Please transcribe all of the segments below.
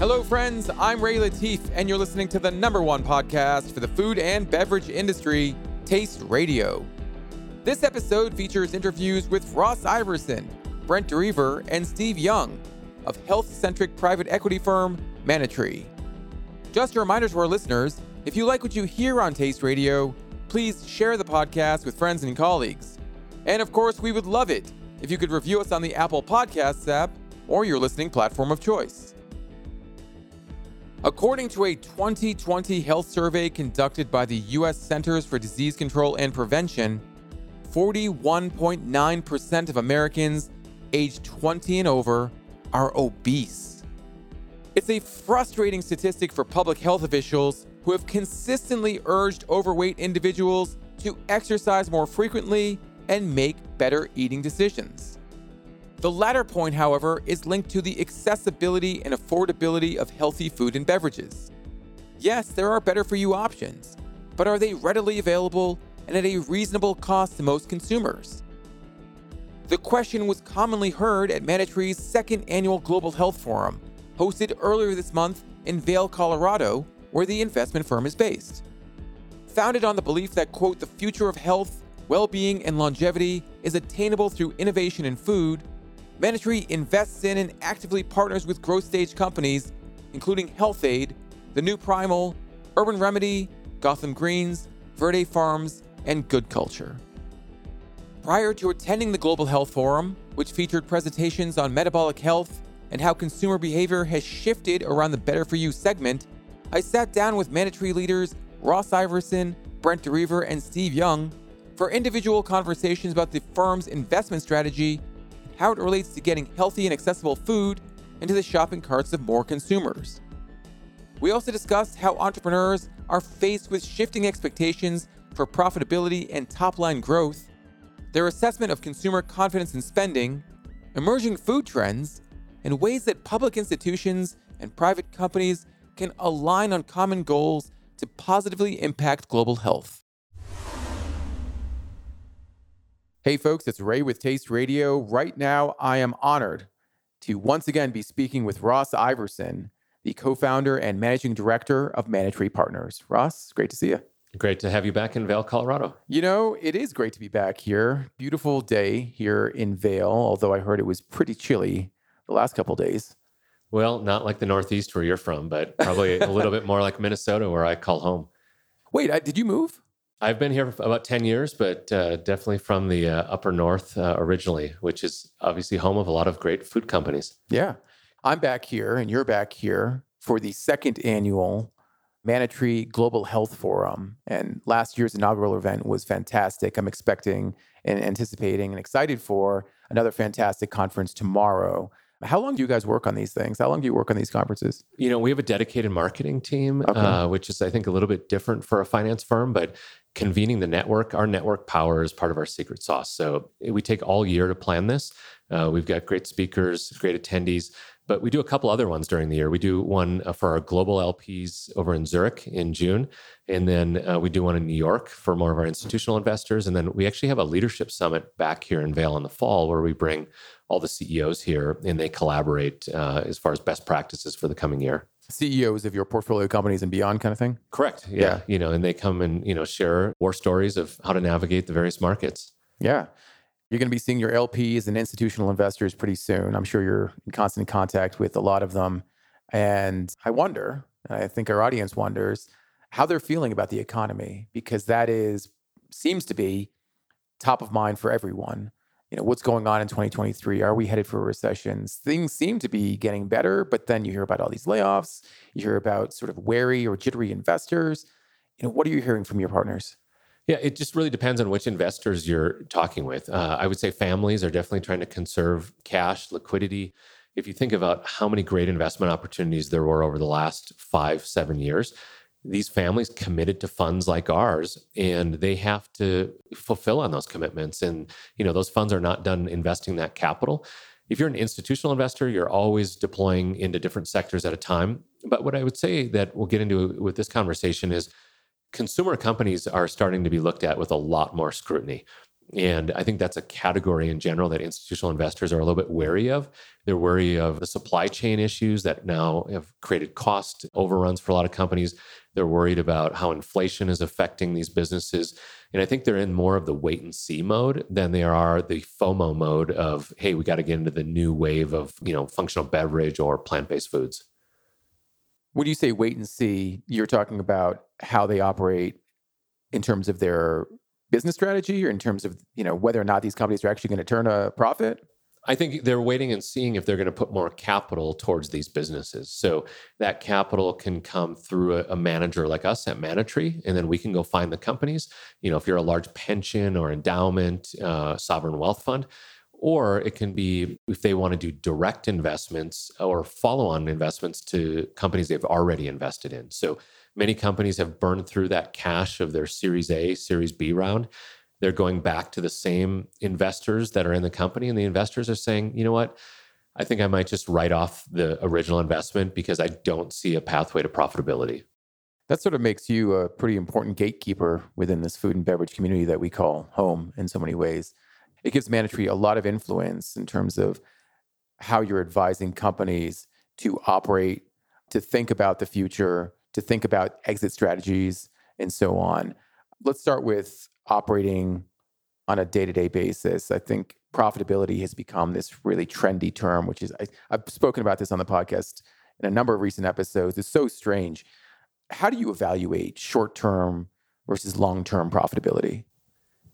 Hello, friends. I'm Ray Latif, and you're listening to the number one podcast for the food and beverage industry, Taste Radio. This episode features interviews with Ross Iverson, Brent Drever, and Steve Young of health centric private equity firm Manna Tree. Just a reminder to our listeners if you like what you hear on Taste Radio, please share the podcast with friends and colleagues. And of course, we would love it if you could review us on the Apple Podcasts app or your listening platform of choice. According to a 2020 health survey conducted by the U.S. Centers for Disease Control and Prevention, 41.9% of Americans aged 20 and over are obese. It's a frustrating statistic for public health officials who have consistently urged overweight individuals to exercise more frequently and make better eating decisions. The latter point, however, is linked to the accessibility and affordability of healthy food and beverages. Yes, there are better for you options, but are they readily available and at a reasonable cost to most consumers? The question was commonly heard at Manna Tree's second annual Global Health Forum, hosted earlier this month in Vail, Colorado, where the investment firm is based. Founded on the belief that, quote, the future of health, well being, and longevity is attainable through innovation in food, Manna Tree invests in and actively partners with growth stage companies, including Health-Ade, The New Primal, Urban Remedy, Gotham Greens, Verde Farms, and Good Culture. Prior to attending the Global Health Forum, which featured presentations on metabolic health and how consumer behavior has shifted around the Better For You segment, I sat down with Manna Tree leaders Ross Iverson, Brent Drever, and Steve Young for individual conversations about the firm's investment strategy how it relates to getting healthy and accessible food into the shopping carts of more consumers. We also discussed how entrepreneurs are faced with shifting expectations for profitability and top line growth, their assessment of consumer confidence and spending, emerging food trends, and ways that public institutions and private companies can align on common goals to positively impact global health. Hey, folks, it's Ray with Taste Radio. Right now, I am honored to once again be speaking with Ross Iverson, the co founder and managing director of Manna Tree Partners. Ross, great to see you. Great to have you back in Vail, Colorado. You know, it is great to be back here. Beautiful day here in Vail, although I heard it was pretty chilly the last couple days. Well, not like the Northeast where you're from, but probably a little bit more like Minnesota where I call home. Wait, I, did you move? I've been here for about 10 years, but uh, definitely from the uh, upper north uh, originally, which is obviously home of a lot of great food companies. Yeah. I'm back here and you're back here for the second annual Manna Tree Global Health Forum. And last year's inaugural event was fantastic. I'm expecting and anticipating and excited for another fantastic conference tomorrow. How long do you guys work on these things? How long do you work on these conferences? You know, we have a dedicated marketing team, okay. uh, which is, I think, a little bit different for a finance firm, but convening the network, our network power is part of our secret sauce. So we take all year to plan this. Uh, we've got great speakers, great attendees, but we do a couple other ones during the year. We do one uh, for our global LPs over in Zurich in June, and then uh, we do one in New York for more of our institutional investors. And then we actually have a leadership summit back here in Vail in the fall where we bring all the CEOs here and they collaborate uh, as far as best practices for the coming year. CEOs of your portfolio companies and beyond kind of thing? Correct. Yeah. yeah. You know, and they come and, you know, share war stories of how to navigate the various markets. Yeah. You're going to be seeing your LPs and institutional investors pretty soon. I'm sure you're in constant contact with a lot of them. And I wonder, I think our audience wonders, how they're feeling about the economy because that is seems to be top of mind for everyone you know what's going on in 2023 are we headed for a recession things seem to be getting better but then you hear about all these layoffs you hear about sort of wary or jittery investors you know what are you hearing from your partners yeah, it just really depends on which investors you're talking with. Uh, I would say families are definitely trying to conserve cash, liquidity. If you think about how many great investment opportunities there were over the last five, seven years, these families committed to funds like ours and they have to fulfill on those commitments. And you know those funds are not done investing that capital. If you're an institutional investor you're always deploying into different sectors at a time. But what i would say that we'll get into with this conversation is consumer companies are starting to be looked at with a lot more scrutiny And I think that's a category in general that institutional investors are a little bit wary of. They're wary of the supply chain issues that now have created cost overruns for a lot of companies. They're worried about how inflation is affecting these businesses. And I think they're in more of the wait and see mode than they are the FOMO mode of, hey, we got to get into the new wave of, you know, functional beverage or plant-based foods. When you say wait and see, you're talking about how they operate in terms of their business strategy or in terms of, you know, whether or not these companies are actually going to turn a profit? I think they're waiting and seeing if they're going to put more capital towards these businesses. So that capital can come through a, a, manager like us at Manna Tree, and then we can go find the companies. You know, if you're a large pension or endowment, uh, sovereign wealth fund, or it can be if they want to do direct investments or follow on investments to companies they've already invested in. So many companies have burned through that cash of their Series A, Series B round. They're going back to the same investors that are in the company and the investors are saying you know what? I think i might just write off the original investment because i don't see a pathway to profitability. That sort of makes you a pretty important gatekeeper within this food and beverage community that we call home in so many ways it gives Manna Tree a lot of influence in terms of how you're advising companies to operate to think about the future to think about exit strategies and so on let's start with operating on a day-to-day basis. I think profitability has become this really trendy term, which is I, I've spoken about this on the podcast in a number of recent episodes. It's so strange. How do you evaluate short-term versus long-term profitability?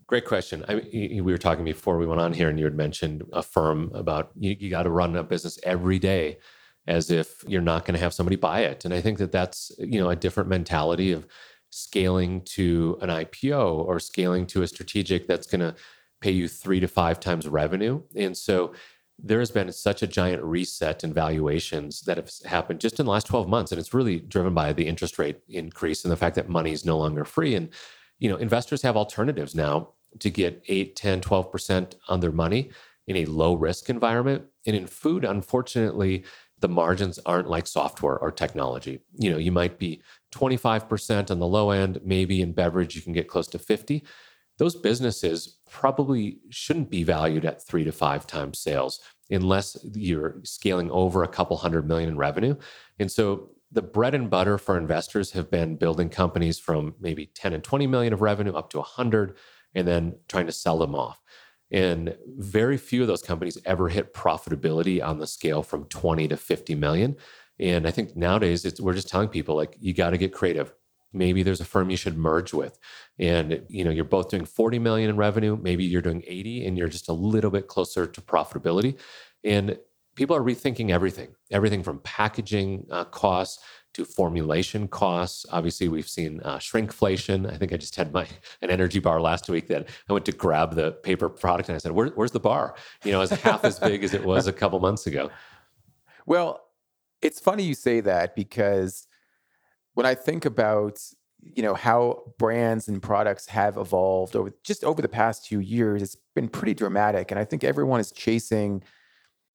Great question. I, we were talking before we went on here, and you had mentioned a firm about you, you got to run a business every day as if you're not going to have somebody buy it. And I think that that's you know a different mentality of scaling to an IPO or scaling to a strategic that's going to pay you three to five times revenue. And so there has been such a giant reset in valuations that have happened just in the last 12 months. And it's really driven by the interest rate increase and the fact that money is no longer free. And, you know, investors have alternatives now to get 8, 10, 12% on their money in a low risk environment. And in food, unfortunately, the margins aren't like software or technology. You know, you might be 25% on the low end, maybe in beverage you can get close to 50. Those businesses probably shouldn't be valued at 3 to 5 times sales unless you're scaling over a couple hundred million in revenue. And so the bread and butter for investors have been building companies from maybe 10 and 20 million of revenue up to 100 and then trying to sell them off. And very few of those companies ever hit profitability on the scale from 20 to 50 million. And I think nowadays we're just telling people like you got to get creative. Maybe there's a firm you should merge with. And you know, you're both doing 40 million in revenue, maybe you're doing 80 and you're just a little bit closer to profitability. And people are rethinking everything, everything from packaging uh, costs to formulation costs. Obviously, we've seen uh, shrinkflation. I think I just had my an energy bar last week that I went to grab the paper product and I said, Where, "Where's the bar?" You know, it's half as big as it was a couple months ago. Well, it's funny you say that because when I think about you know how brands and products have evolved over just over the past few years, it's been pretty dramatic, and I think everyone is chasing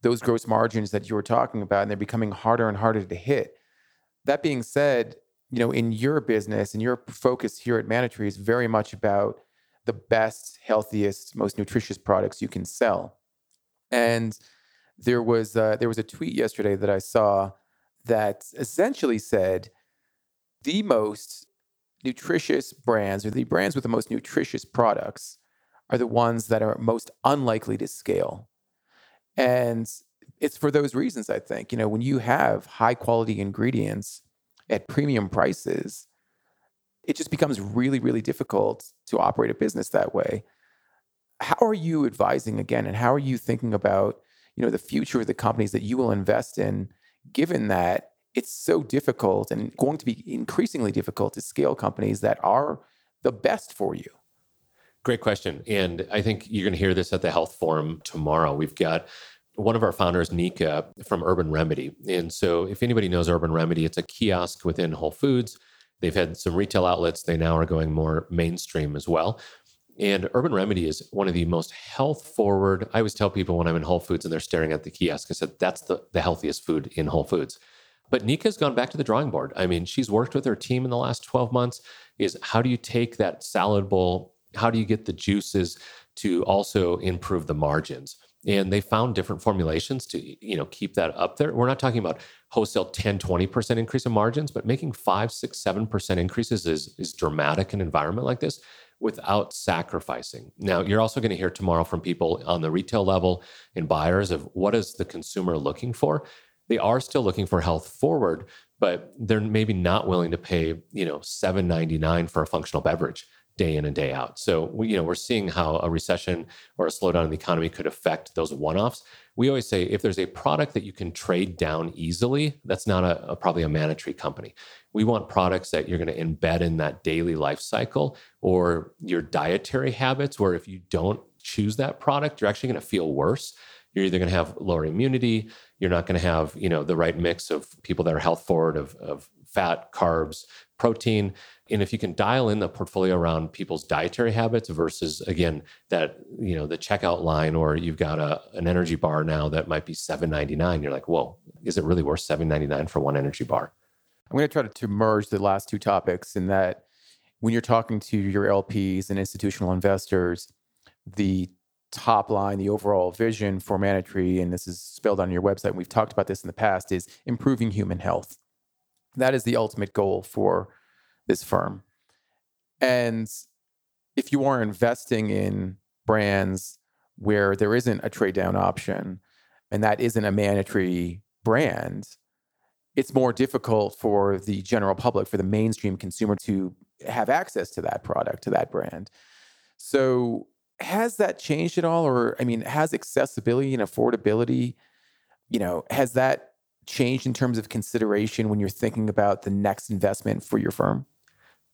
those gross margins that you were talking about, and they're becoming harder and harder to hit. That being said, you know, in your business and your focus here at Manna Tree is very much about the best, healthiest, most nutritious products you can sell. And there was uh, there was a tweet yesterday that I saw that essentially said the most nutritious brands or the brands with the most nutritious products are the ones that are most unlikely to scale. And it's for those reasons, I think. You know, when you have high quality ingredients at premium prices, it just becomes really, really difficult to operate a business that way. How are you advising again, and how are you thinking about, you know, the future of the companies that you will invest in, given that it's so difficult and going to be increasingly difficult to scale companies that are the best for you? Great question. And I think you're going to hear this at the health forum tomorrow. We've got one of our founders, Neka, from Urban Remedy. And so, if anybody knows Urban Remedy, it's a kiosk within Whole Foods. They've had some retail outlets. They now are going more mainstream as well. And Urban Remedy is one of the most health forward. I always tell people when I'm in Whole Foods and they're staring at the kiosk, I said, that's the, the healthiest food in Whole Foods. But Neka's gone back to the drawing board. I mean, she's worked with her team in the last 12 months. Is how do you take that salad bowl? How do you get the juices to also improve the margins and mm-hmm. they found different formulations to you know keep that up there. We're not talking about wholesale 10 20% increase in margins but making 5 6 7% increases is is dramatic in an environment like this without sacrificing. Now you're also going to hear tomorrow from people on the retail level and buyers of what is the consumer looking for. They are still looking for health forward but they're maybe not willing to pay you know 7.99 for a functional beverage day in and day out. So we, you know, we're seeing how a recession or a slowdown in the economy could affect those one-offs. We always say if there's a product that you can trade down easily, that's not a, a probably a Manna-Tree company. We want products that you're going to embed in that daily life cycle or your dietary habits, where if you don't choose that product, you're actually going to feel worse. You're either going to have lower immunity, you're not going to have, you know, the right mix of people that are health forward of, of fat, carbs, protein. And if you can dial in the portfolio around people's dietary habits versus again that you know the checkout line or you've got a an energy bar now that might be 7.99 you're like whoa is it really worth 7.99 for one energy bar? I'm going to try to, merge the last two topics in that when you're talking to your lps and institutional investors the top line the overall vision for Manna-Tree and this is spelled on your website and we've talked about this in the past is improving human health. That is the ultimate goal for this firm. And if you are investing in brands where there isn't a trade down option and that isn't a Manna-Tree brand, it's more difficult for the general public, for the mainstream consumer to have access to that product, to that brand. So, has that changed at all? Or, I mean, has accessibility and affordability, you know, has that changed in terms of consideration when you're thinking about the next investment for your firm?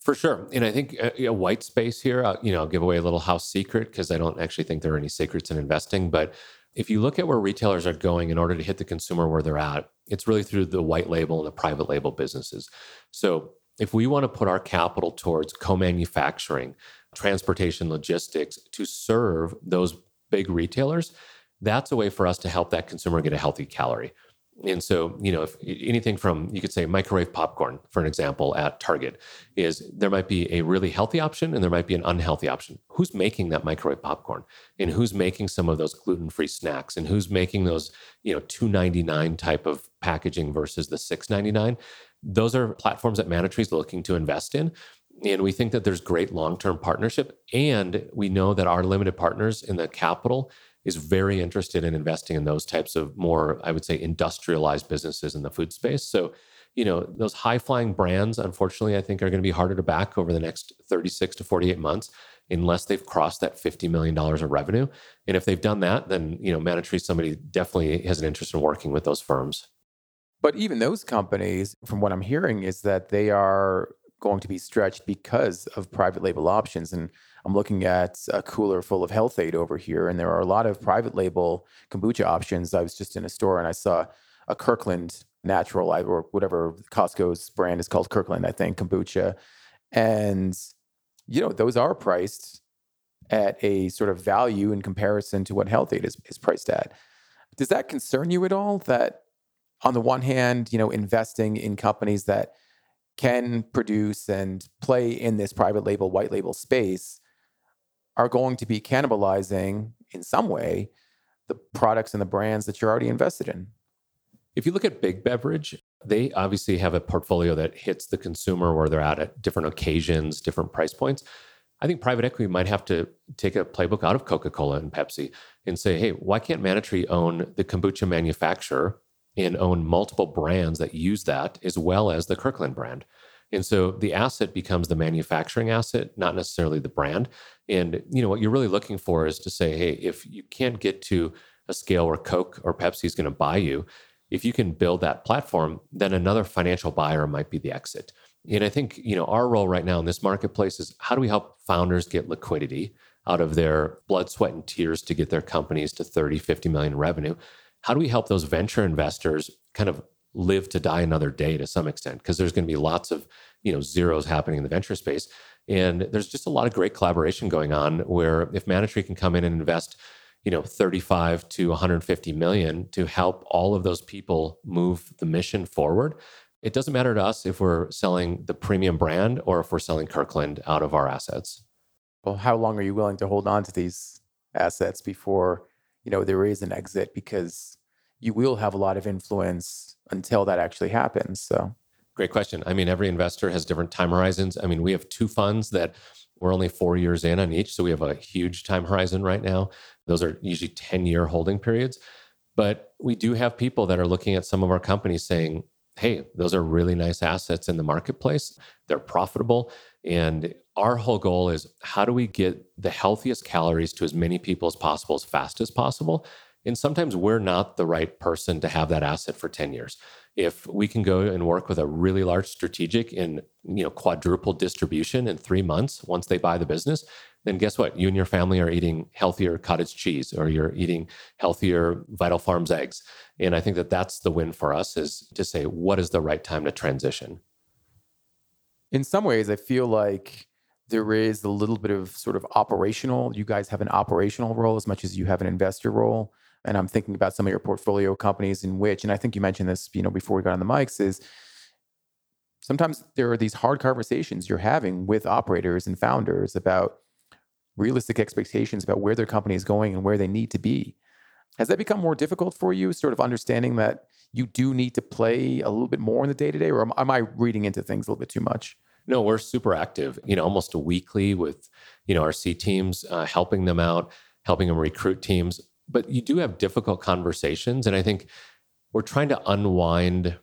For sure. And I think a, uh, a white space here, I'll, you know, I'll give away a little house secret because I don't actually think there are any secrets in investing. But if you look at where retailers are going in order to hit the consumer where they're at, it's really through the white label and the private label businesses. So if we want to put our capital towards co manufacturing, transportation, logistics to serve those big retailers, that's a way for us to help that consumer get a healthy calorie. And so, you know, if anything from you could say microwave popcorn, for an example, at Target, is there might be a really healthy option and there might be an unhealthy option. Who's making that microwave popcorn? And who's making some of those gluten-free snacks? And who's making those, you know, 299 type of packaging versus the 699? Those are platforms that Manna-Tree is looking to invest in. And we think that there's great long-term partnership. And we know that our limited partners in the capital is very interested in investing in those types of more, I would say, industrialized businesses in the food space. So, you know, those high flying brands, unfortunately, I think are going to be harder to back over the next 36 to 48 months unless they've crossed that $50 million of revenue. And if they've done that, then, you know, Manna-Tree, somebody definitely has an interest in working with those firms. But even those companies, from what I'm hearing, is that they are going to be stretched because of private label options. And I'm looking at a cooler full of Health-Ade over here, and there are a lot of private label kombucha options. I was just in a store and I saw a Kirkland natural or whatever Costco's brand is called Kirkland, I think, kombucha. And, you know, those are priced at a sort of value in comparison to what Health-Ade is, is priced at. Does that concern you at all that on the one hand, you know, investing in companies that can produce and play in this private label, white label space are going to be cannibalizing in some way the products and the brands that you're already invested in. If you look at big beverage, they obviously have a portfolio that hits the consumer where they're at at different occasions, different price points. I think private equity might have to take a playbook out of Coca Cola and Pepsi and say, hey, why can't Manna-Tree own the kombucha manufacturer and own multiple brands that use that as well as the Kirkland brand? And so the asset becomes the manufacturing asset, not necessarily the brand. And you know what you're really looking for is to say, hey, if you can't get to a scale where Coke or Pepsi is going to buy you, if you can build that platform, then another financial buyer might be the exit. And I think, you know, our role right now in this marketplace is how do we help founders get liquidity out of their blood, sweat, and tears to get their companies to 30, 50 million revenue? How do we help those venture investors kind of live to die another day to some extent because there's going to be lots of you know zeros happening in the venture space and there's just a lot of great collaboration going on where if Manna-Tree can come in and invest you know 35 to 150 million to help all of those people move the mission forward it doesn't matter to us if we're selling the premium brand or if we're selling kirkland out of our assets well how long are you willing to hold on to these assets before you know there is an exit because you will have a lot of influence until that actually happens. So great question. I mean, every investor has different time horizons. I mean, we have two funds that we're only four years in on each, so we have a huge time horizon right now. Those are usually 10 year holding periods. But we do have people that are looking at some of our companies saying, hey, those are really nice assets in the marketplace. They're profitable. And our whole goal is how do we get the healthiest calories to as many people as possible as fast as possible? And sometimes we're not the right person to have that asset for 10 years. If we can go and work with a really large strategic in, you know, quadruple distribution in 3 months once they buy the business, then guess what? You and your family are eating healthier cottage cheese or you're eating healthier Vital Farms eggs. And I think that that's the win for us is to say what is the right time to transition. In some ways I feel like there is a little bit of sort of operational. You guys have an operational role as much as you have an investor role. And I'm thinking about some of your portfolio companies in which, and I think you mentioned this, you know, before we got on the mics, is sometimes there are these hard conversations you're having with operators and founders about realistic expectations about where their company is going and where they need to be. Has that become more difficult for you, sort of understanding that you do need to play a little bit more in the day to day, or am, am I reading into things a little bit too much? No, we're super active, you know, almost weekly with, you know, our C teams, uh, helping them out, helping them recruit teams. But you do have difficult conversations. And I think we're trying to unwind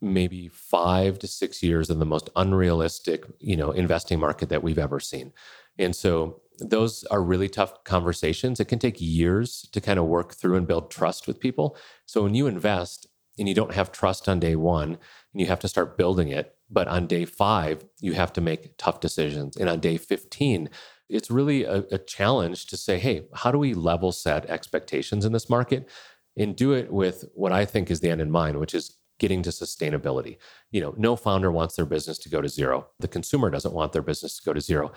maybe five to six years of the most unrealistic, you know, investing market that we've ever seen. And so those are really tough conversations. It can take years to kind of work through and build trust with people. So when you invest and you don't have trust on day one and you have to start building it, but on day five, you have to make tough decisions. And on day 15, it's really a, a challenge to say, hey, how do we level set expectations in this market and do it with what I think is the end in mind, which is getting to sustainability. You know, no founder wants their business to go to zero. The consumer doesn't want their business to go to zero.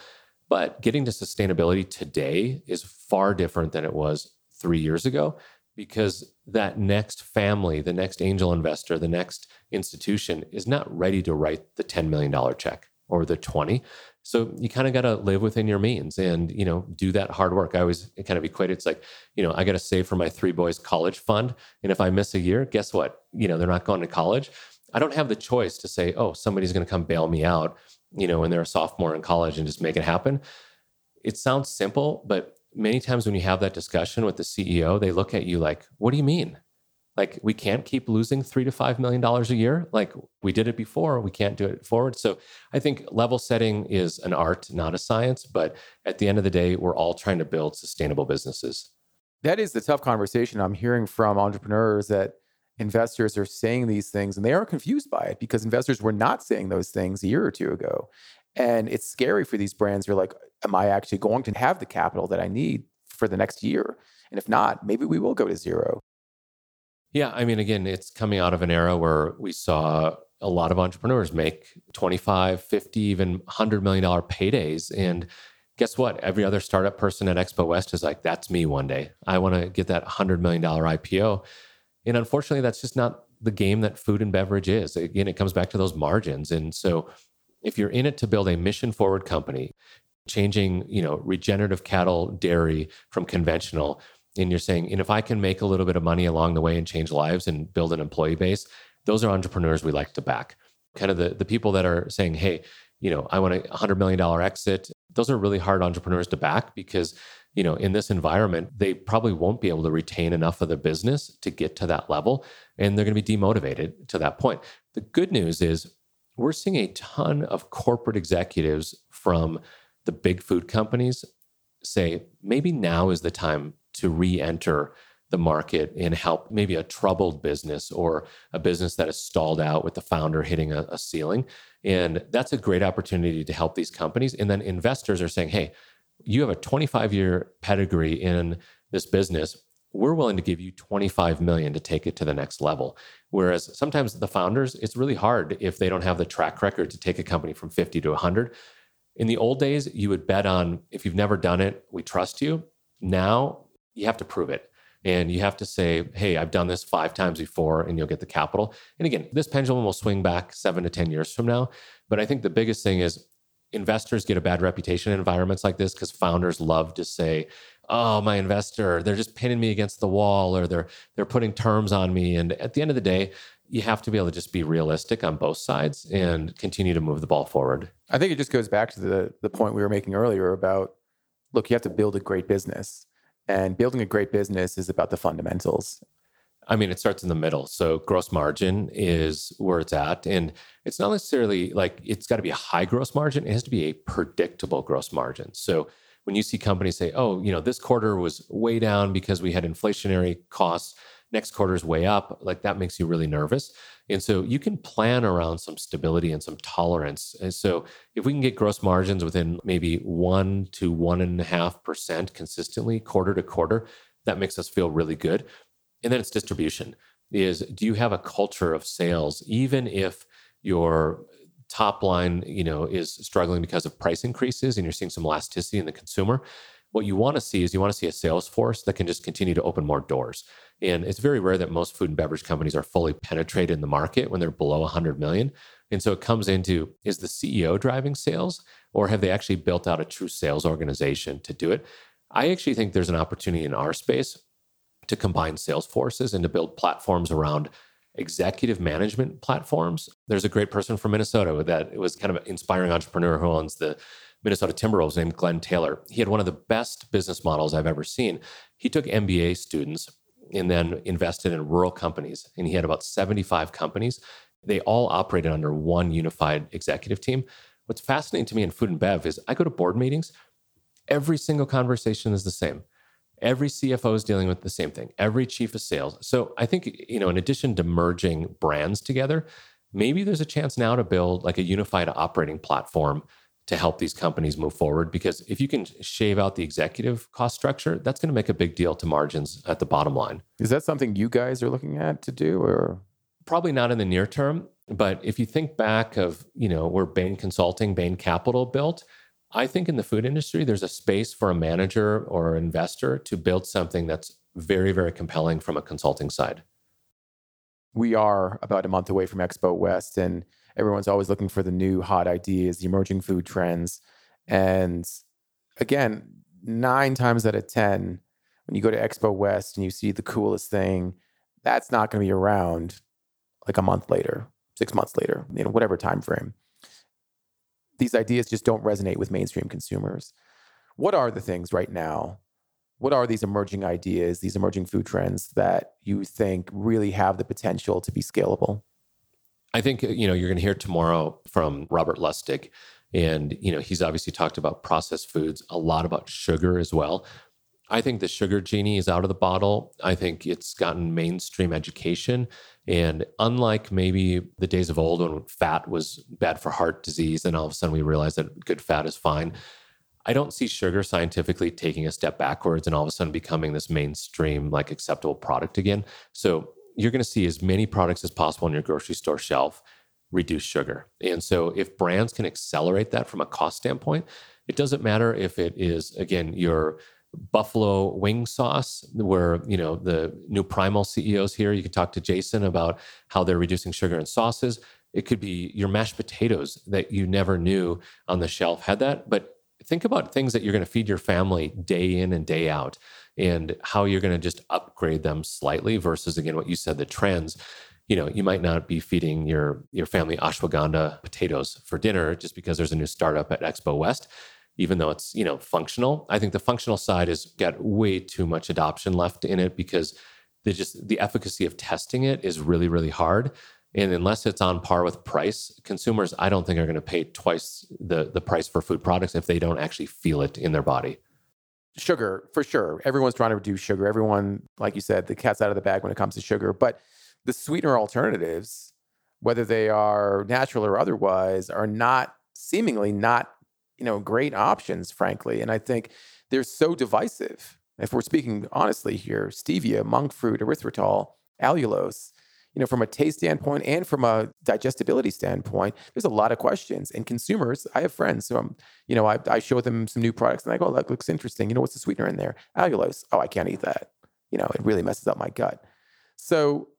But getting to sustainability today is far different than it was three years ago because that next family, the next angel investor, the next institution is not ready to write the $10 million check or the 20. So you kind of got to live within your means and, you know, do that hard work. I always kind of equate it. It's like, you know, I got to save for my three boys college fund. And if I miss a year, guess what? You know, they're not going to college. I don't have the choice to say, oh, somebody's going to come bail me out you know, when they're a sophomore in college and just make it happen. It sounds simple, but many times when you have that discussion with the CEO, they look at you like, what do you mean? Like, we can't keep losing three to five million dollars a year. Like, we did it before, we can't do it forward. So, I think level setting is an art, not a science. But at the end of the day, we're all trying to build sustainable businesses. That is the tough conversation I'm hearing from entrepreneurs that investors are saying these things and they are confused by it because investors were not saying those things a year or two ago. And it's scary for these brands. You're like, am I actually going to have the capital that I need for the next year? And if not, maybe we will go to zero. Yeah. I mean, again, it's coming out of an era where we saw a lot of entrepreneurs make 25, 50, even $100 million paydays. And guess what? Every other startup person at Expo West is like, that's me one day. I want to get that $100 million IPO. And unfortunately, that's just not the game that food and beverage is. Again, it comes back to those margins. And so if you're in it to build a mission forward company, changing, you know, regenerative cattle dairy from conventional, and you're saying, and if I can make a little bit of money along the way and change lives and build an employee base, those are entrepreneurs we like to back. Kind of the, the people that are saying, hey, you know, I want a $100 million exit. Those are really hard entrepreneurs to back because you know, in this environment, they probably won't be able to retain enough of the business to get to that level. And they're going to be demotivated to that point. The good news is we're seeing a ton of corporate executives from the big food companies say maybe now is the time to re enter the market and help maybe a troubled business or a business that is stalled out with the founder hitting a, a ceiling. And that's a great opportunity to help these companies. And then investors are saying, hey, you have a 25 year pedigree in this business we're willing to give you 25 million to take it to the next level whereas sometimes the founders it's really hard if they don't have the track record to take a company from 50 to 100 in the old days you would bet on if you've never done it we trust you now you have to prove it and you have to say hey i've done this five times before and you'll get the capital and again this pendulum will swing back seven to ten years from now but i think the biggest thing is investors get a bad reputation in environments like this because founders love to say, oh, my investor, they're just pinning me against the wall or they're they're putting terms on me. And at the end of the day, you have to be able to just be realistic on both sides and continue to move the ball forward. I think it just goes back to the the point we were making earlier about look, you have to build a great business. And building a great business is about the fundamentals. I mean, it starts in the middle. So gross margin is where it's at. And it's not necessarily like it's got to be a high gross margin. It has to be a predictable gross margin. So when you see companies say, oh, you know, this quarter was way down because we had inflationary costs, next quarter is way up, like that makes you really nervous. And so you can plan around some stability and some tolerance. And so if we can get gross margins within maybe one to one and a half percent consistently quarter to quarter, that makes us feel really good. And then it's distribution is do you have a culture of sales, even if your top line, you know, is struggling because of price increases and you're seeing some elasticity in the consumer. What you want to see is you want to see a sales force that can just continue to open more doors. And it's very rare that most food and beverage companies are fully penetrated in the market when they're below 100 million. And so it comes into is the CEO driving sales or have they actually built out a true sales organization to do it? I actually think there's an opportunity in our space to combine sales forces and to build platforms around executive management platforms. There's a great person from Minnesota that was kind of an inspiring entrepreneur who owns the Minnesota Timberwolves named Glen Taylor. He had one of the best business models I've ever seen. He took MBA students and then invested in rural companies, and he had about 75 companies. They all operated under one unified executive team. What's fascinating to me in food and bev is I go to board meetings, every single conversation is the same. Every CFO is dealing with the same thing. Every chief of sales. So I think, you know, in addition to merging brands together, maybe there's a chance now to build like a unified operating platform to help these companies move forward. Because if you can shave out the executive cost structure, that's going to make a big deal to margins at the bottom line. Is that something you guys are looking at to do or? Probably not in the near term. But if you think back of, you know, where Bain Consulting, Bain Capital built, I think in the food industry, there's a space for a manager or investor to build something that's very, very compelling from a consulting side. We are about a month away from Expo West, and everyone's always looking for the new hot ideas, the emerging food trends. And again, nine times out of 10, when you go to Expo West and you see the coolest thing, that's not going to be around like a month later, six months later, you know, whatever time frame these ideas just don't resonate with mainstream consumers. What are the things right now? What are these emerging ideas, these emerging food trends that you think really have the potential to be scalable? I think uh, you know you're going to hear tomorrow from Robert Lustig, and you know he's obviously talked about processed foods, a lot about sugar as well. I think the sugar genie is out of the bottle. I think it's gotten mainstream education. And unlike maybe the days of old when fat was bad for heart disease, and all of a sudden we realized that good fat is fine, I don't see sugar scientifically taking a step backwards and all of a sudden becoming this mainstream, like acceptable product again. So you're going to see as many products as possible on your grocery store shelf reduce sugar. And so if brands can accelerate that from a cost standpoint, it doesn't matter if it is, again, your buffalo wing sauce where you know the new primal ceos here you can talk to jason about how they're reducing sugar in sauces it could be your mashed potatoes that you never knew on the shelf had that but think about things that you're going to feed your family day in and day out and how you're going to just upgrade them slightly versus again what you said the trends. You know you might not be feeding your your family ashwagandha potatoes for dinner just because there's a new startup at expo west even though it's you know functional. I think the functional side has got way too much adoption left in it because the just the efficacy of testing it is really really hard and unless it's on par with price consumers i don't think are going to pay twice the the price for food products if they don't actually feel it in their body sugar for sure everyone's trying to reduce sugar everyone like you said the cat's out of the bag when it comes to sugar but the sweetener alternatives whether they are natural or otherwise are not seemingly not you know, great options, frankly. And I think they're so divisive. If we're speaking honestly here, stevia, monk fruit, erythritol, allulose, you know, from a taste standpoint and from a digestibility standpoint, there's a lot of questions. And consumers, I have friends, so I'm, you know, I, I show them some new products and I go, oh, that looks interesting. You know, what's the sweetener in there? Allulose. Oh, I can't eat that. You know, it really messes up my gut. So,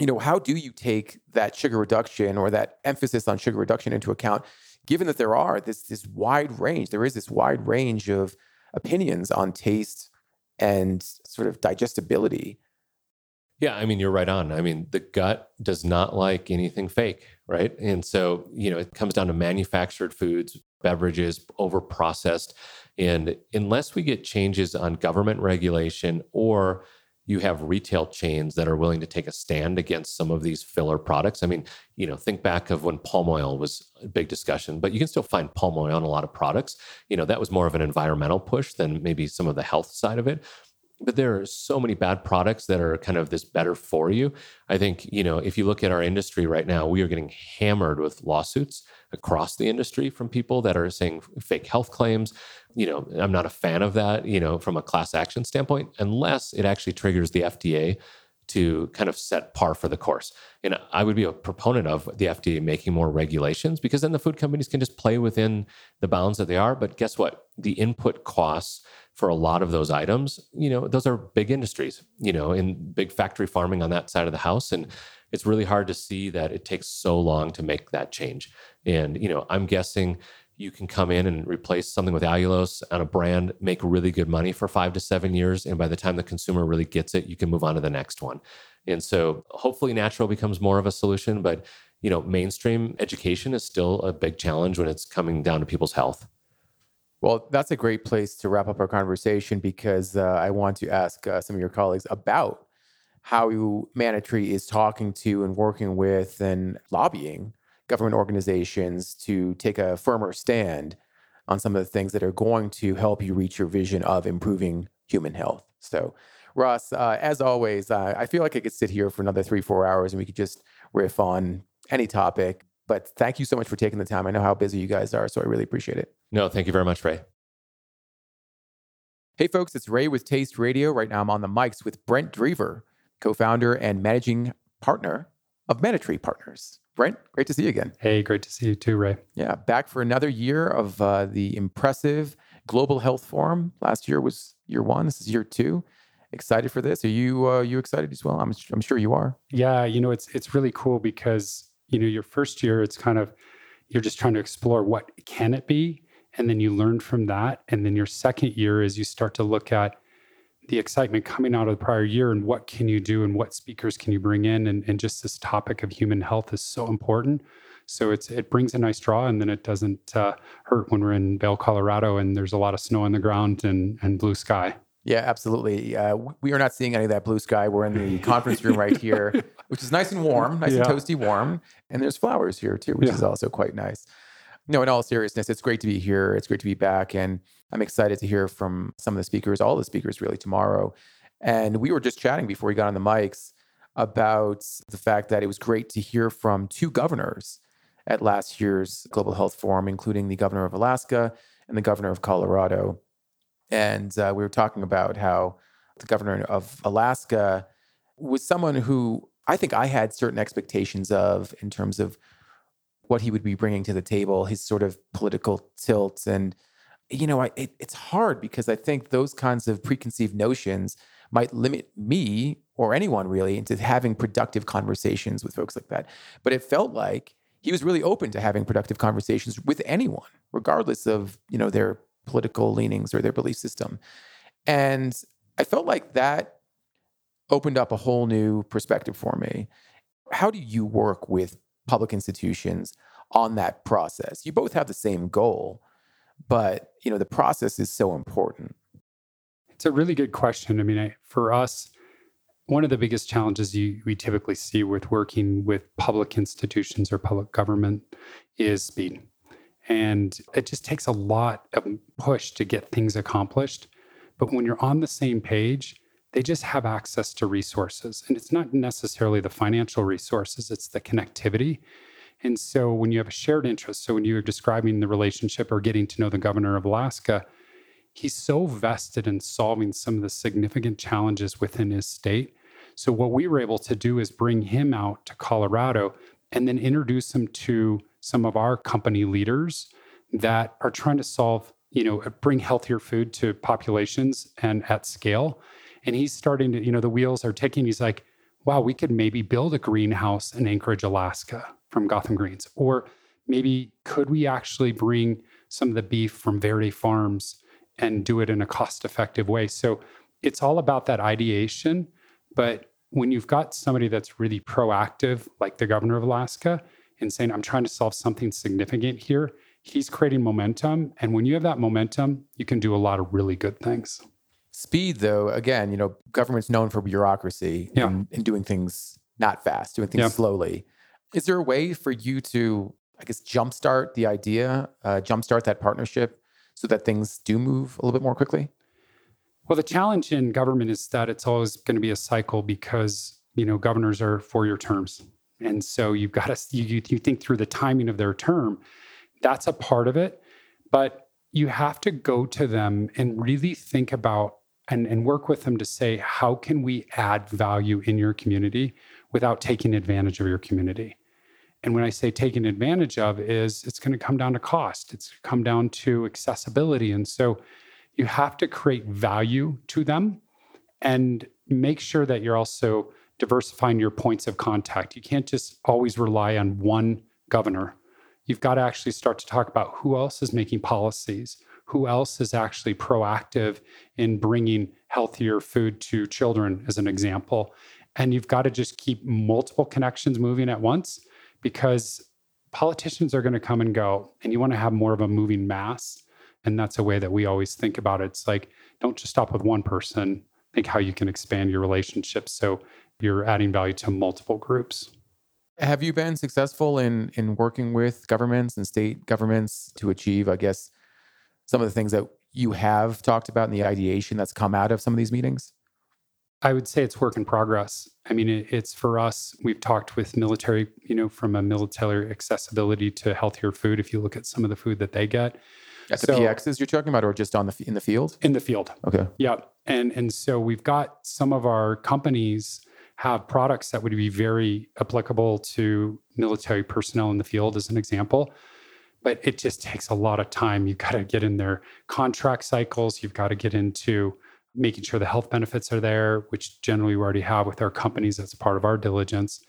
you know, how do you take that sugar reduction or that emphasis on sugar reduction into account given that there are this this wide range, there is this wide range of opinions on taste, and sort of digestibility. Yeah, I mean, you're right on. I mean, the gut does not like anything fake, right? And so, you know, it comes down to manufactured foods, beverages, over processed. And unless we get changes on government regulation or you have retail chains that are willing to take a stand against some of these filler products. I mean, you know, think back of when palm oil was a big discussion, but you can still find palm oil in a lot of products. You know, that was more of an environmental push than maybe some of the health side of it but there are so many bad products that are kind of this better for you. I think, you know, if you look at our industry right now, we are getting hammered with lawsuits across the industry from people that are saying fake health claims. You know, I'm not a fan of that, you know, from a class action standpoint, unless it actually triggers the FDA to kind of set par for the course. And I would be a proponent of the FDA making more regulations because then the food companies can just play within the bounds that they are. But guess what? The input costs for a lot of those items, you know, those are big industries, you know, in big factory farming on that side of the house. And it's really hard to see that it takes so long to make that change. And, you know, I'm guessing you can come in and replace something with allulose on a brand, make really good money for five to seven years. And by the time the consumer really gets it, you can move on to the next one. And so hopefully natural becomes more of a solution, but you know, mainstream education is still a big challenge when it's coming down to people's health. Well, that's a great place to wrap up our conversation because uh, I want to ask uh, some of your colleagues about how Manna is talking to and working with and lobbying government organizations to take a firmer stand on some of the things that are going to help you reach your vision of improving human health. So, Ross, uh, as always, uh, I feel like I could sit here for another three, four hours and we could just riff on any topic. But thank you so much for taking the time. I know how busy you guys are, so I really appreciate it. No, thank you very much, Ray. Hey, folks, it's Ray with Taste Radio. Right now, I'm on the mics with Brent Drever, co founder and managing partner of Manna Tree Partners. Brent, great to see you again. Hey, great to see you too, Ray. Yeah, back for another year of uh, the impressive Global Health Forum. Last year was year one. This is year two. Excited for this? Are you uh, you excited as well? I'm I'm sure you are. Yeah, you know it's it's really cool because you know your first year it's kind of you're just trying to explore what can it be, and then you learn from that, and then your second year is you start to look at the excitement coming out of the prior year and what can you do and what speakers can you bring in and, and just this topic of human health is so important so it's it brings a nice draw and then it doesn't uh, hurt when we're in Vail, Colorado and there's a lot of snow on the ground and and blue sky. Yeah, absolutely. Uh, we are not seeing any of that blue sky. We're in the conference room right here, which is nice and warm, nice yeah. and toasty warm, and there's flowers here too, which yeah. is also quite nice. No, in all seriousness, it's great to be here. It's great to be back, and I'm excited to hear from some of the speakers, all the speakers really tomorrow. And we were just chatting before we got on the mics about the fact that it was great to hear from two governors at last year's Global Health Forum, including the governor of Alaska and the governor of Colorado. And uh, we were talking about how the governor of Alaska was someone who I think I had certain expectations of in terms of what he would be bringing to the table, his sort of political tilt and you know, I, it, it's hard because I think those kinds of preconceived notions might limit me or anyone really into having productive conversations with folks like that. But it felt like he was really open to having productive conversations with anyone, regardless of you know their political leanings or their belief system. And I felt like that opened up a whole new perspective for me. How do you work with public institutions on that process? You both have the same goal, but you know the process is so important. It's a really good question. I mean I, for us one of the biggest challenges you, we typically see with working with public institutions or public government is speed. And it just takes a lot of push to get things accomplished. But when you're on the same page they just have access to resources and it's not necessarily the financial resources it's the connectivity and so when you have a shared interest, so when you're describing the relationship or getting to know the governor of Alaska, he's so vested in solving some of the significant challenges within his state. So what we were able to do is bring him out to Colorado and then introduce him to some of our company leaders that are trying to solve, you know, bring healthier food to populations and at scale. And he's starting to, you know, the wheels are ticking. He's like, wow, we could maybe build a greenhouse in Anchorage, Alaska from Gotham Greens? Or maybe could we actually bring some of the beef from Verde Farms and do it in a cost effective way? So it's all about that ideation. But when you've got somebody that's really proactive, like the governor of Alaska, and saying, I'm trying to solve something significant here, he's creating momentum. And when you have that momentum, you can do a lot of really good things. Speed, though, again, you know, government's known for bureaucracy yeah. and, and doing things not fast, doing things yeah. slowly. Is there a way for you to, I guess, jumpstart the idea, uh, jumpstart that partnership so that things do move a little bit more quickly? Well, the challenge in government is that it's always going to be a cycle because, you know, governors are four year terms. And so you've got to, you, you think through the timing of their term. That's a part of it. But you have to go to them and really think about and, and work with them to say, how can we add value in your community without taking advantage of your community? And when I say taking advantage of is it's going to come down to cost. It's come down to accessibility. And so you have to create value to them and make sure that you're also diversifying your points of contact. You can't just always rely on one governor. You've got to actually start to talk about who else is making policies, who else is actually proactive in bringing healthier food to children, as an example. And you've got to just keep multiple connections moving at once because politicians are going to come and go, and you want to have more of a moving mass. And that's a way that we always think about it. It's like, don't just stop with one person, think how you can expand your relationships. So you're adding value to multiple groups. Have you been successful in in working with governments and state governments to achieve, I guess, some of the things that you have talked about in the ideation that's come out of some of these meetings? I would say it's work in progress. I mean, it, it's for us. We've talked with military, you know, from a military accessibility to healthier food. If you look at some of the food that they get, at the so, PXs you're talking about, or just on the in the field? In the field. Okay. Yeah, and and so we've got some of our companies have products that would be very applicable to military personnel in the field, as an example. But it just takes a lot of time. You've got to get in their contract cycles. You've got to get into making sure the health benefits are there, which generally we already have with our companies. That's part of our diligence.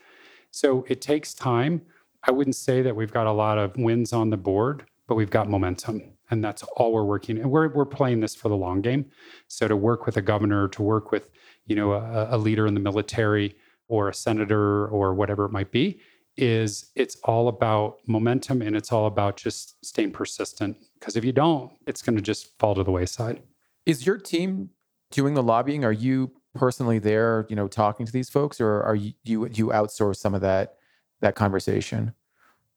So it takes time. I wouldn't say that we've got a lot of wins on the board, but we've got momentum. And that's all we're working. And we're, we're playing this for the long game. So to work with a governor, to work with you know, a, a leader in the military or a senator or whatever it might be, is it's all about momentum and it's all about just staying persistent. Because if you don't, it's going to just fall to the wayside. Is your team doing the lobbying? Are you personally there, you know, talking to these folks, or are you you, you outsource some of that that conversation?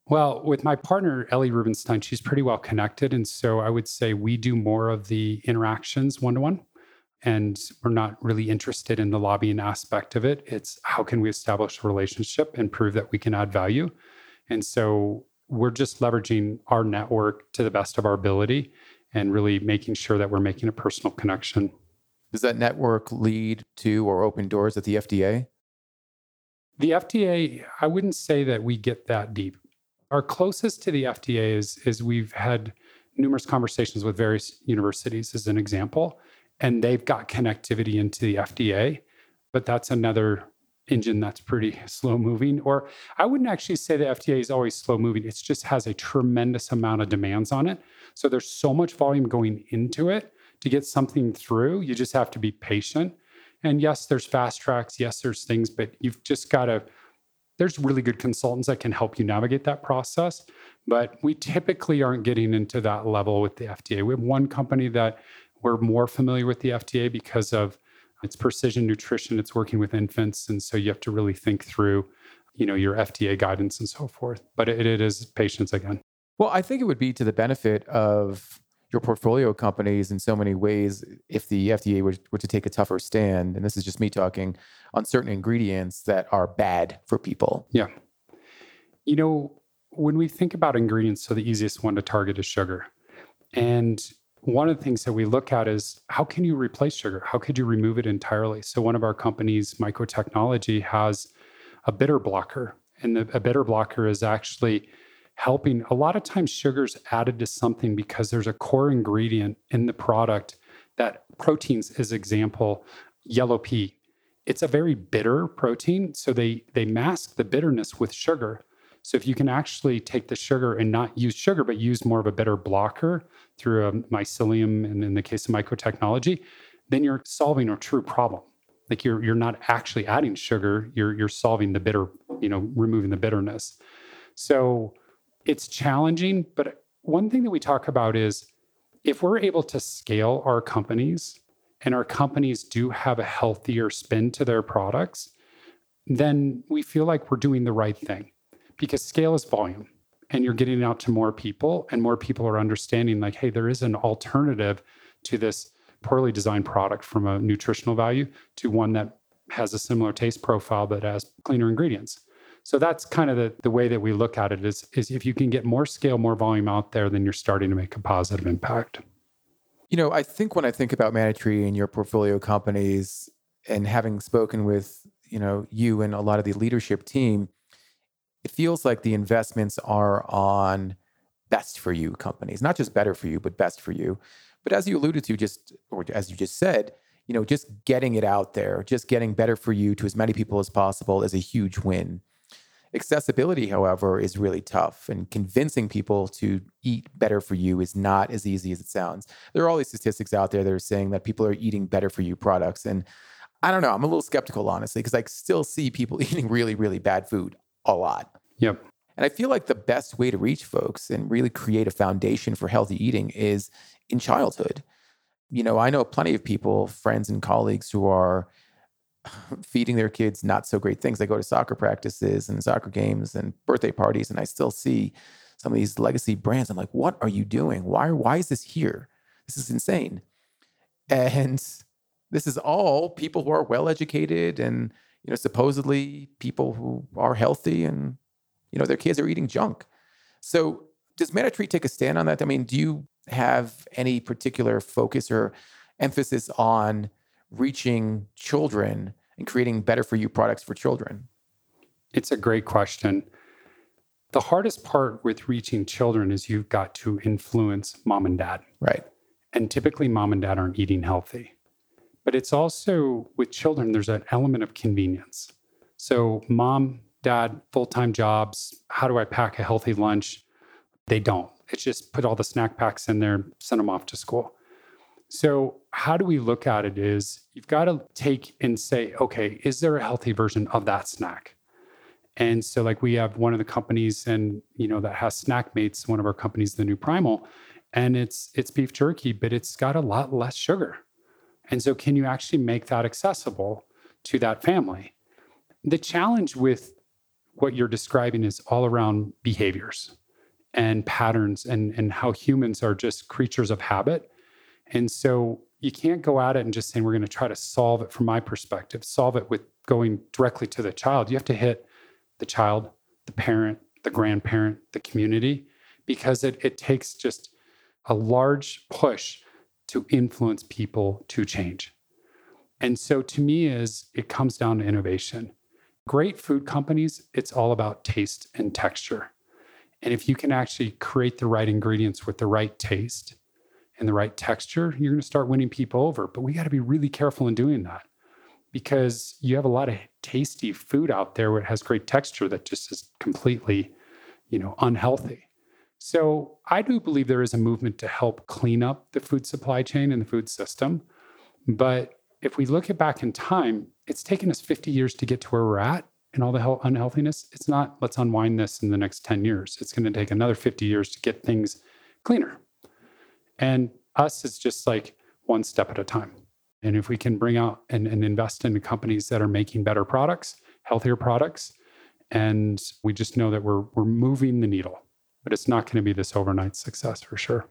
Well, with my partner Ellie Rubenstein, she's pretty well connected, and so I would say we do more of the interactions one to one and we're not really interested in the lobbying aspect of it. It's how can we establish a relationship and prove that we can add value. And so we're just leveraging our network to the best of our ability and really making sure that we're making a personal connection. Does that network lead to or open doors at the FDA? The FDA, I wouldn't say that we get that deep. Our closest to the FDA is, is we've had numerous conversations with various universities, as an example and they've got connectivity into the FDA, but that's another engine that's pretty slow moving. Or I wouldn't actually say the FDA is always slow moving. It just has a tremendous amount of demands on it. So there's so much volume going into it to get something through. You just have to be patient. And yes, there's fast tracks. Yes, there's things, but you've just got to. There's really good consultants that can help you navigate that process. But we typically aren't getting into that level with the FDA. We have one company that we're more familiar with the FDA because of its precision nutrition. It's working with infants, and so you have to really think through, you know, your FDA guidance and so forth. But it, it is patience again. Well, I think it would be to the benefit of your portfolio companies in so many ways if the FDA were, were to take a tougher stand. And this is just me talking on certain ingredients that are bad for people. Yeah. You know, when we think about ingredients, so the easiest one to target is sugar. And one of the things that we look at is how can you replace sugar? How could you remove it entirely? So, one of our companies, MycoTechnology, has a bitter blocker. And the, a bitter blocker is actually helping. A lot of times, sugar's added to something because there's a core ingredient in the product that proteins, as example, yellow pea. It's a very bitter protein. So, they, they mask the bitterness with sugar. So if you can actually take the sugar and not use sugar, but use more of a bitter blocker through a mycelium, and in the case of MycoTechnology, then you're solving a true problem. Like you're you're not actually adding sugar, you're you're solving the bitter, you know, removing the bitterness. So it's challenging, but one thing that we talk about is if we're able to scale our companies and our companies do have a healthier spin to their products, then we feel like we're doing the right thing because scale is volume and you're getting out to more people and more people are understanding like hey there is an alternative to this poorly designed product from a nutritional value to one that has a similar taste profile but has cleaner ingredients. So that's kind of the, the way that we look at it is, is if you can get more scale more volume out there then you're starting to make a positive impact. You know i think when i think about Manna Tree and your portfolio companies and having spoken with you know you and a lot of the leadership team it feels like the investments are on best for you companies, not just better for you, but best for you. But as you alluded to, just or as you just said, you know, just getting it out there, just getting better for you to as many people as possible is a huge win. Accessibility, however, is really tough, and convincing people to eat better for you is not as easy as it sounds. There are all these statistics out there that are saying that people are eating better for you products. And I don't know, I'm a little skeptical, honestly, because I still see people eating really, really bad food a lot. Yep. And I feel like the best way to reach folks and really create a foundation for healthy eating is in childhood. You know, I know plenty of people, friends and colleagues who are feeding their kids not so great things. They go to soccer practices and soccer games and birthday parties, and I still see some of these legacy brands. I'm like, what are you doing? Why, why is this here? This is insane. And this is all people who are well educated and you know supposedly people who are healthy and you know their kids are eating junk. So does Manna take a stand on that? I mean do you have any particular focus or emphasis on reaching children and creating better for you products for children? It's a great question. The hardest part with reaching children is you've got to influence mom and dad. Right. And typically mom and dad aren't eating healthy but it's also with children, there's an element of convenience. So, mom, dad, full time jobs, how do I pack a healthy lunch? They don't. It's just put all the snack packs in there, send them off to school. So, how do we look at it is you've got to take and say, okay, is there a healthy version of that snack? And so, like, we have one of the companies, and you know, that has Snack Mates, one of our companies, the new Primal, and it's it's beef jerky, but it's got a lot less sugar. And so, can you actually make that accessible to that family? The challenge with what you're describing is all around behaviors and patterns and, and how humans are just creatures of habit. And so, you can't go at it and just saying, we're going to try to solve it from my perspective, solve it with going directly to the child. You have to hit the child, the parent, the grandparent, the community, because it, it takes just a large push to influence people to change. And so to me is it comes down to innovation. Great food companies, it's all about taste and texture. And if you can actually create the right ingredients with the right taste and the right texture, you're going to start winning people over. But we got to be really careful in doing that because you have a lot of tasty food out there where it has great texture that just is completely, you know, unhealthy. So I do believe there is a movement to help clean up the food supply chain and the food system. But if we look at back in time, it's taken us 50 years to get to where we're at and all the unhealthiness. It's not let's unwind this in the next 10 years. It's going to take another 50 years to get things cleaner. And us is just like one step at a time. And if we can bring out and, and invest in companies that are making better products, healthier products, and we just know that we're we're moving the needle but it's not going to be this overnight success for sure.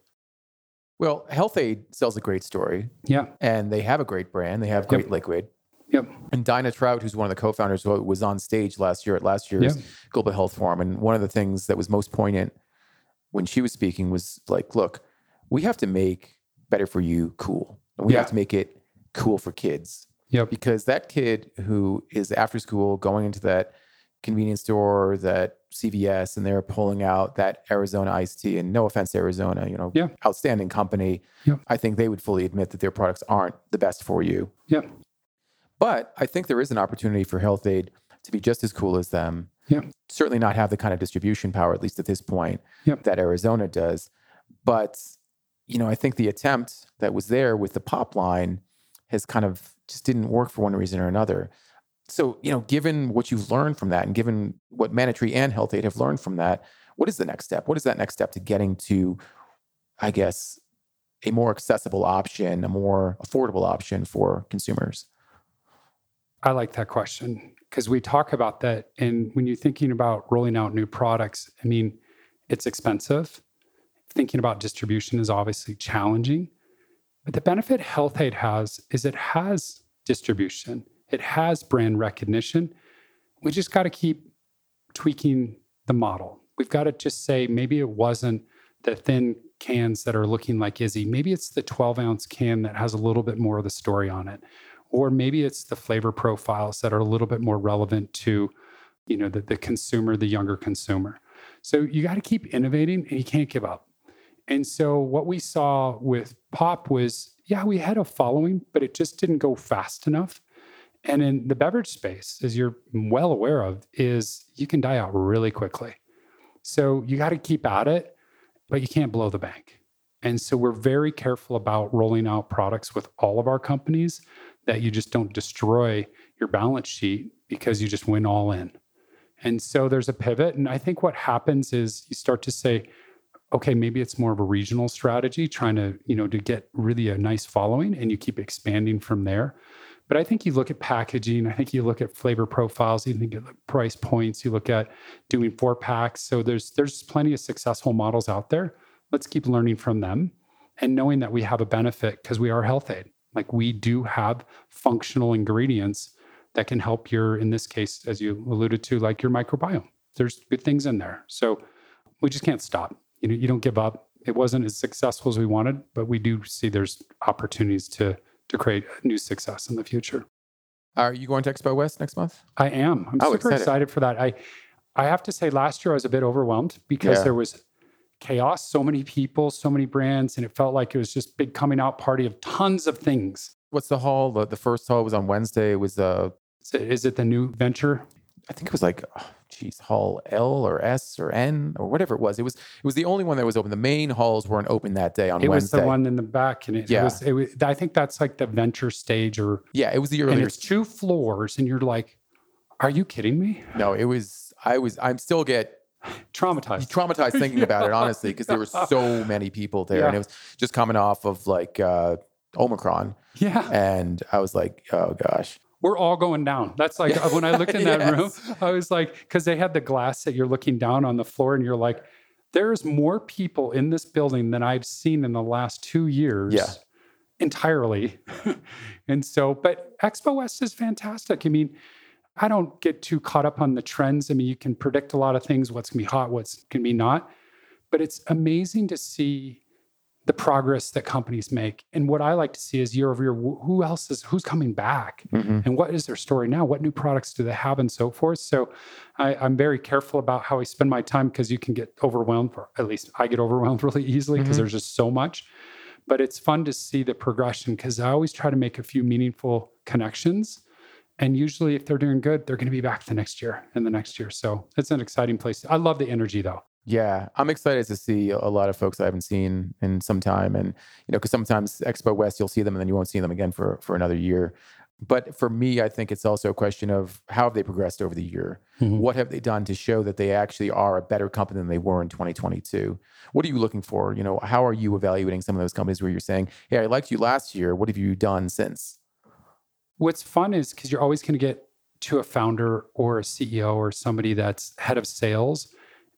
Well, Health-Ade sells a great story. Yeah. And they have a great brand. They have great yep. liquid. Yep. And Daina Trout, who's one of the co-founders, was on stage last year at last year's yep. Global Health Forum. And one of the things that was most poignant when she was speaking was like, look, we have to make better for you cool. And we yeah. have to make it cool for kids. Yep. Because that kid who is after school going into that convenience store, that CVS and they're pulling out that Arizona iced tea. And no offense Arizona, you know, yeah. outstanding company. Yeah. I think they would fully admit that their products aren't the best for you. Yeah. But I think there is an opportunity for Health-Ade to be just as cool as them. Yeah. Certainly not have the kind of distribution power, at least at this point, yep. that Arizona does. But, you know, I think the attempt that was there with the pop line has kind of just didn't work for one reason or another. So, you know, given what you've learned from that and given what Manna and Health-Ade have learned from that, what is the next step? What is that next step to getting to, I guess, a more accessible option, a more affordable option for consumers? I like that question because we talk about that. And when you're thinking about rolling out new products, I mean, it's expensive. Thinking about distribution is obviously challenging. But the benefit Health-Ade has is it has distribution, it has brand recognition. We just got to keep tweaking the model. We've got to just say maybe it wasn't the thin cans that are looking like IZZE. Maybe it's the 12 ounce can that has a little bit more of the story on it. Or maybe it's the flavor profiles that are a little bit more relevant to, you know, the, the consumer, the younger consumer. So you got to keep innovating and you can't give up. And so what we saw with pop was, yeah, we had a following, but it just didn't go fast enough. And in the beverage space, as you're well aware of, is you can die out really quickly. So you got to keep at it, but you can't blow the bank. And so we're very careful about rolling out products with all of our companies that you just don't destroy your balance sheet because you just went all in. And so there's a pivot. And I think what happens is you start to say, okay, maybe it's more of a regional strategy, trying to, you know, to get really a nice following and you keep expanding from there. But I think you look at packaging, I think you look at flavor profiles, you think at price points, you look at doing four packs. So there's there's plenty of successful models out there. Let's keep learning from them and knowing that we have a benefit because we are Health-Ade. Like we do have functional ingredients that can help your, in this case, as you alluded to, like your microbiome. There's good things in there. So we just can't stop. You know, you don't give up. It wasn't as successful as we wanted, but we do see there's opportunities to to create new success in the future. Are you going to Expo West next month? I am. I'm oh, super excited. excited. for that. I I have to say last year I was a bit overwhelmed because yeah. there was chaos, so many people, so many brands, and it felt like it was just big coming out party of tons of things. What's the hall? The, the first hall was on Wednesday. It was. Uh, is it, is it the new venture? I think it was like, oh, geez, hall L or S or N or whatever it was. It was it was the only one that was open. The main halls weren't open that day on it Wednesday. It was the one in the back, and it, yeah. it, was, it was. I think that's like the venture stage, or yeah, it was the earlier. And it's two floors, and you're like, are you kidding me? No, it was. I was. I'm still get traumatized traumatized thinking about it honestly because there were so many people there yeah. and it was just coming off of like uh omicron yeah and i was like oh gosh we're all going down. That's like uh, when I looked in that yes. room, I was like, because they had the glass that you're looking down on the floor, and you're like, there's more people in this building than I've seen in the last two years. Yeah. Entirely. and so, but Expo West is fantastic. I mean, I don't get too caught up on the trends. I mean, you can predict a lot of things, what's gonna be hot, what's gonna be not. But it's amazing to see the progress that companies make. And what I like to see is year over year, who else is who's coming back, mm-hmm. and what is their story now? What new products do they have, and so forth. So I, am very careful about how I spend my time because you can get overwhelmed, or at least I get overwhelmed really easily because mm-hmm. there's just so much. But it's fun to see the progression because I always try to make a few meaningful connections. And usually, if they're doing good, they're going to be back the next year and the next year. So it's an exciting place. I love the energy though. Yeah, I'm excited to see a lot of folks I haven't seen in some time, and you know, because sometimes Expo West you'll see them and then you won't see them again for for another year. But for me, I think it's also a question of how have they progressed over the year? Mm-hmm. What have they done to show that they actually are a better company than they were in 2022? What are you looking for? You know, how are you evaluating some of those companies where you're saying, "Hey, I liked you last year. What have you done since?" What's fun is because you're always going to get to a founder or a CEO or somebody that's head of sales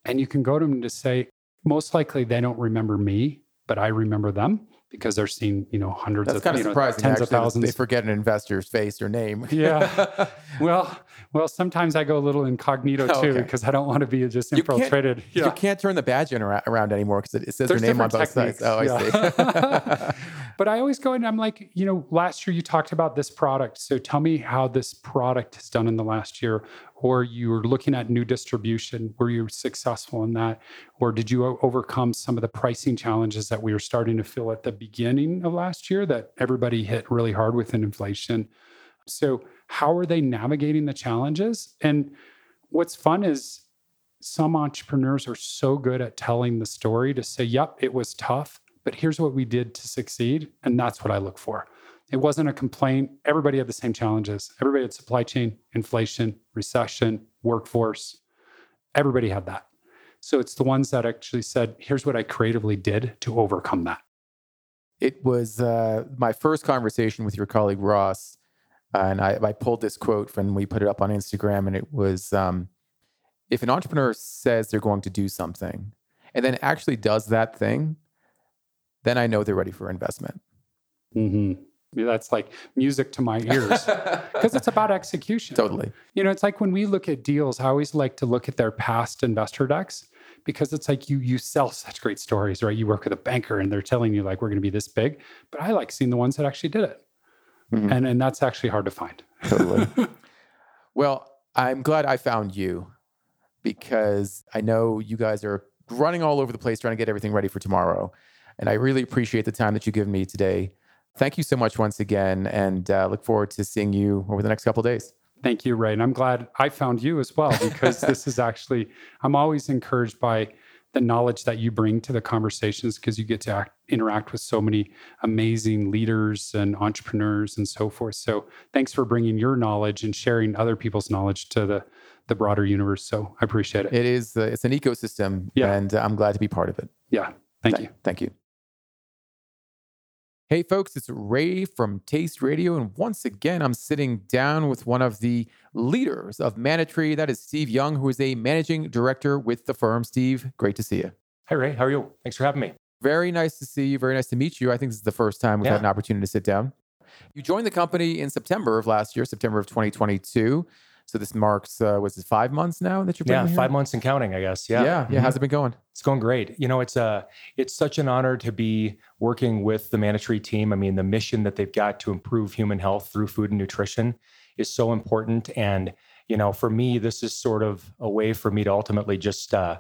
and you can go to them to say, most likely they don't remember me, but I remember them because they're seeing, you know, hundreds That's of kind of surprising, tens of thousands. They forget an investor's face or name. yeah. Well, well, sometimes I go a little incognito oh, too because I don't want to be just infiltrated. You can't, yeah. you can't turn the badge in around anymore because it, it, says There's your name on both techniques. sides. Oh, I see. but I always go and I'm like, you know, last year you talked about this product. So tell me how this product has done in the last year or you were looking at new distribution were you successful in that or did you overcome some of the pricing challenges that we were starting to feel at the beginning of last year that everybody hit really hard with inflation so how are they navigating the challenges and what's fun is some entrepreneurs are so good at telling the story to say yep it was tough but here's what we did to succeed and that's what i look for It wasn't a complaint. Everybody had the same challenges. Everybody had supply chain, inflation, recession, workforce. Everybody had that. So it's the ones that actually said, here's what I creatively did to overcome that. It was uh, my first conversation with your colleague Ross. Uh, and I, I, pulled this quote from we put it up on Instagram, and it was um, if an entrepreneur says they're going to do something and then actually does that thing, then I know they're ready for investment. Mm-hmm. That's like music to my ears because it's about execution. Totally. You know, it's like when we look at deals, I always like to look at their past investor decks because it's like you you sell such great stories, right? You work with a banker and they're telling you like we're going to be this big, but I like seeing the ones that actually did it, mm-hmm. and and that's actually hard to find. Totally. well, I'm glad I found you because I know you guys are running all over the place trying to get everything ready for tomorrow, and I really appreciate the time that you've given me today thank you so much once again, and uh, look forward to seeing you over the next couple days. Thank you, Ray. And I'm glad I found you as well because this is actually, I'm always encouraged by the knowledge that you bring to the conversations because you get to act, interact with so many amazing leaders and entrepreneurs and so forth. So thanks for bringing your knowledge and sharing other people's knowledge to the the broader universe. So I appreciate it. It is uh, it's an ecosystem, yeah. and I'm glad to be part of it. Yeah, thank Th- you. Thank you. Hey, folks, it's Ray from Taste Radio. And once again, I'm sitting down with one of the leaders of Manna-Tree. That is Steve Young, who is a managing director with the firm. Steve, great to see you. Hi, Ray. How are you? Thanks for having me. Very nice to see you. Very nice to meet you. I think this is the first time we've yeah. had an opportunity to sit down. You joined the company in September of last year, September of 2022. So this marks uh, was it five months now that you're yeah here? five months and counting I guess yeah yeah yeah mm-hmm. how's it been going it's going great you know it's a uh, it's such an honor to be working with the Manna-Tree team I mean the mission that they've got to improve human health through food and nutrition is so important and you know for me this is sort of a way for me to ultimately just uh,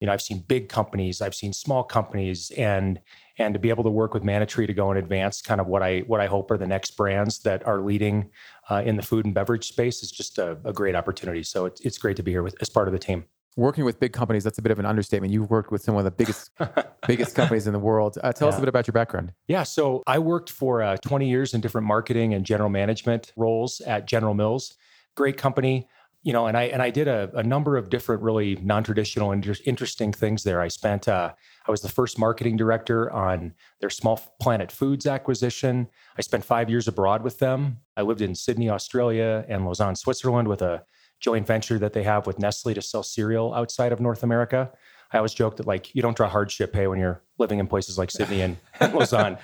you know I've seen big companies I've seen small companies and and to be able to work with Manna-Tree to go and advance kind of what I what I hope are the next brands that are leading uh, in the food and beverage space is just a, a great opportunity. So it's it's great to be here with as part of the team. Working with big companies, that's a bit of an understatement. You've worked with some of the biggest biggest companies in the world. Uh, tell yeah. us a bit about your background. Yeah, so I worked for uh, 20 years in different marketing and general management roles at General Mills. Great company you know, and I and I did a, a number of different really non-traditional and inter- interesting things there. I spent uh, I was the first marketing director on their Small Planet Foods acquisition. I spent five years abroad with them. I lived in Sydney, Australia, and Lausanne, Switzerland, with a joint venture that they have with Nestle to sell cereal outside of North America. I always joke that like you don't draw hardship pay when you're living in places like Sydney and, and Lausanne.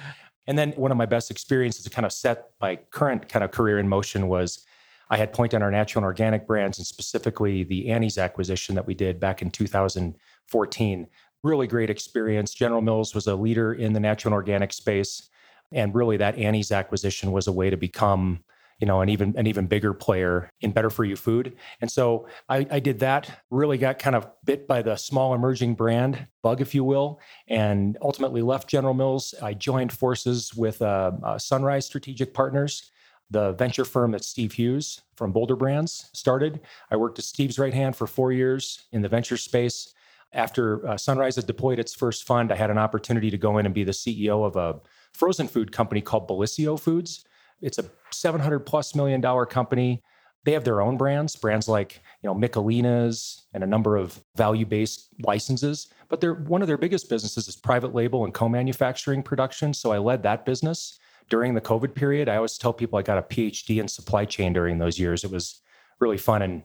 And then one of my best experiences to kind of set my current kind of career in motion was I had Point on our natural and organic brands, and specifically the Annie's acquisition that we did back in 2014. Really great experience. General Mills was a leader in the natural and organic space, and really that Annie's acquisition was a way to become you know, an even an even bigger player in better for you food. And so I, I, did that. Really got kind of bit by the small emerging brand bug, if you will, and ultimately left General Mills. I joined forces with uh, uh, Sunrise Strategic Partners, the venture firm that Steve Hughes from Boulder Brands started. I worked as Steve's right hand for four years in the venture space. After uh, Sunrise had deployed its first fund, I had an opportunity to go in and be the CEO of a frozen food company called Bellisio Foods. It's a 700 plus million dollar company. They have their own brands, brands like you know Michelinas and a number of value-based licenses. But they're one of their biggest businesses is private label and co-manufacturing production. So I led that business during the COVID period. I always tell people I got a PhD in supply chain during those years. It was really fun and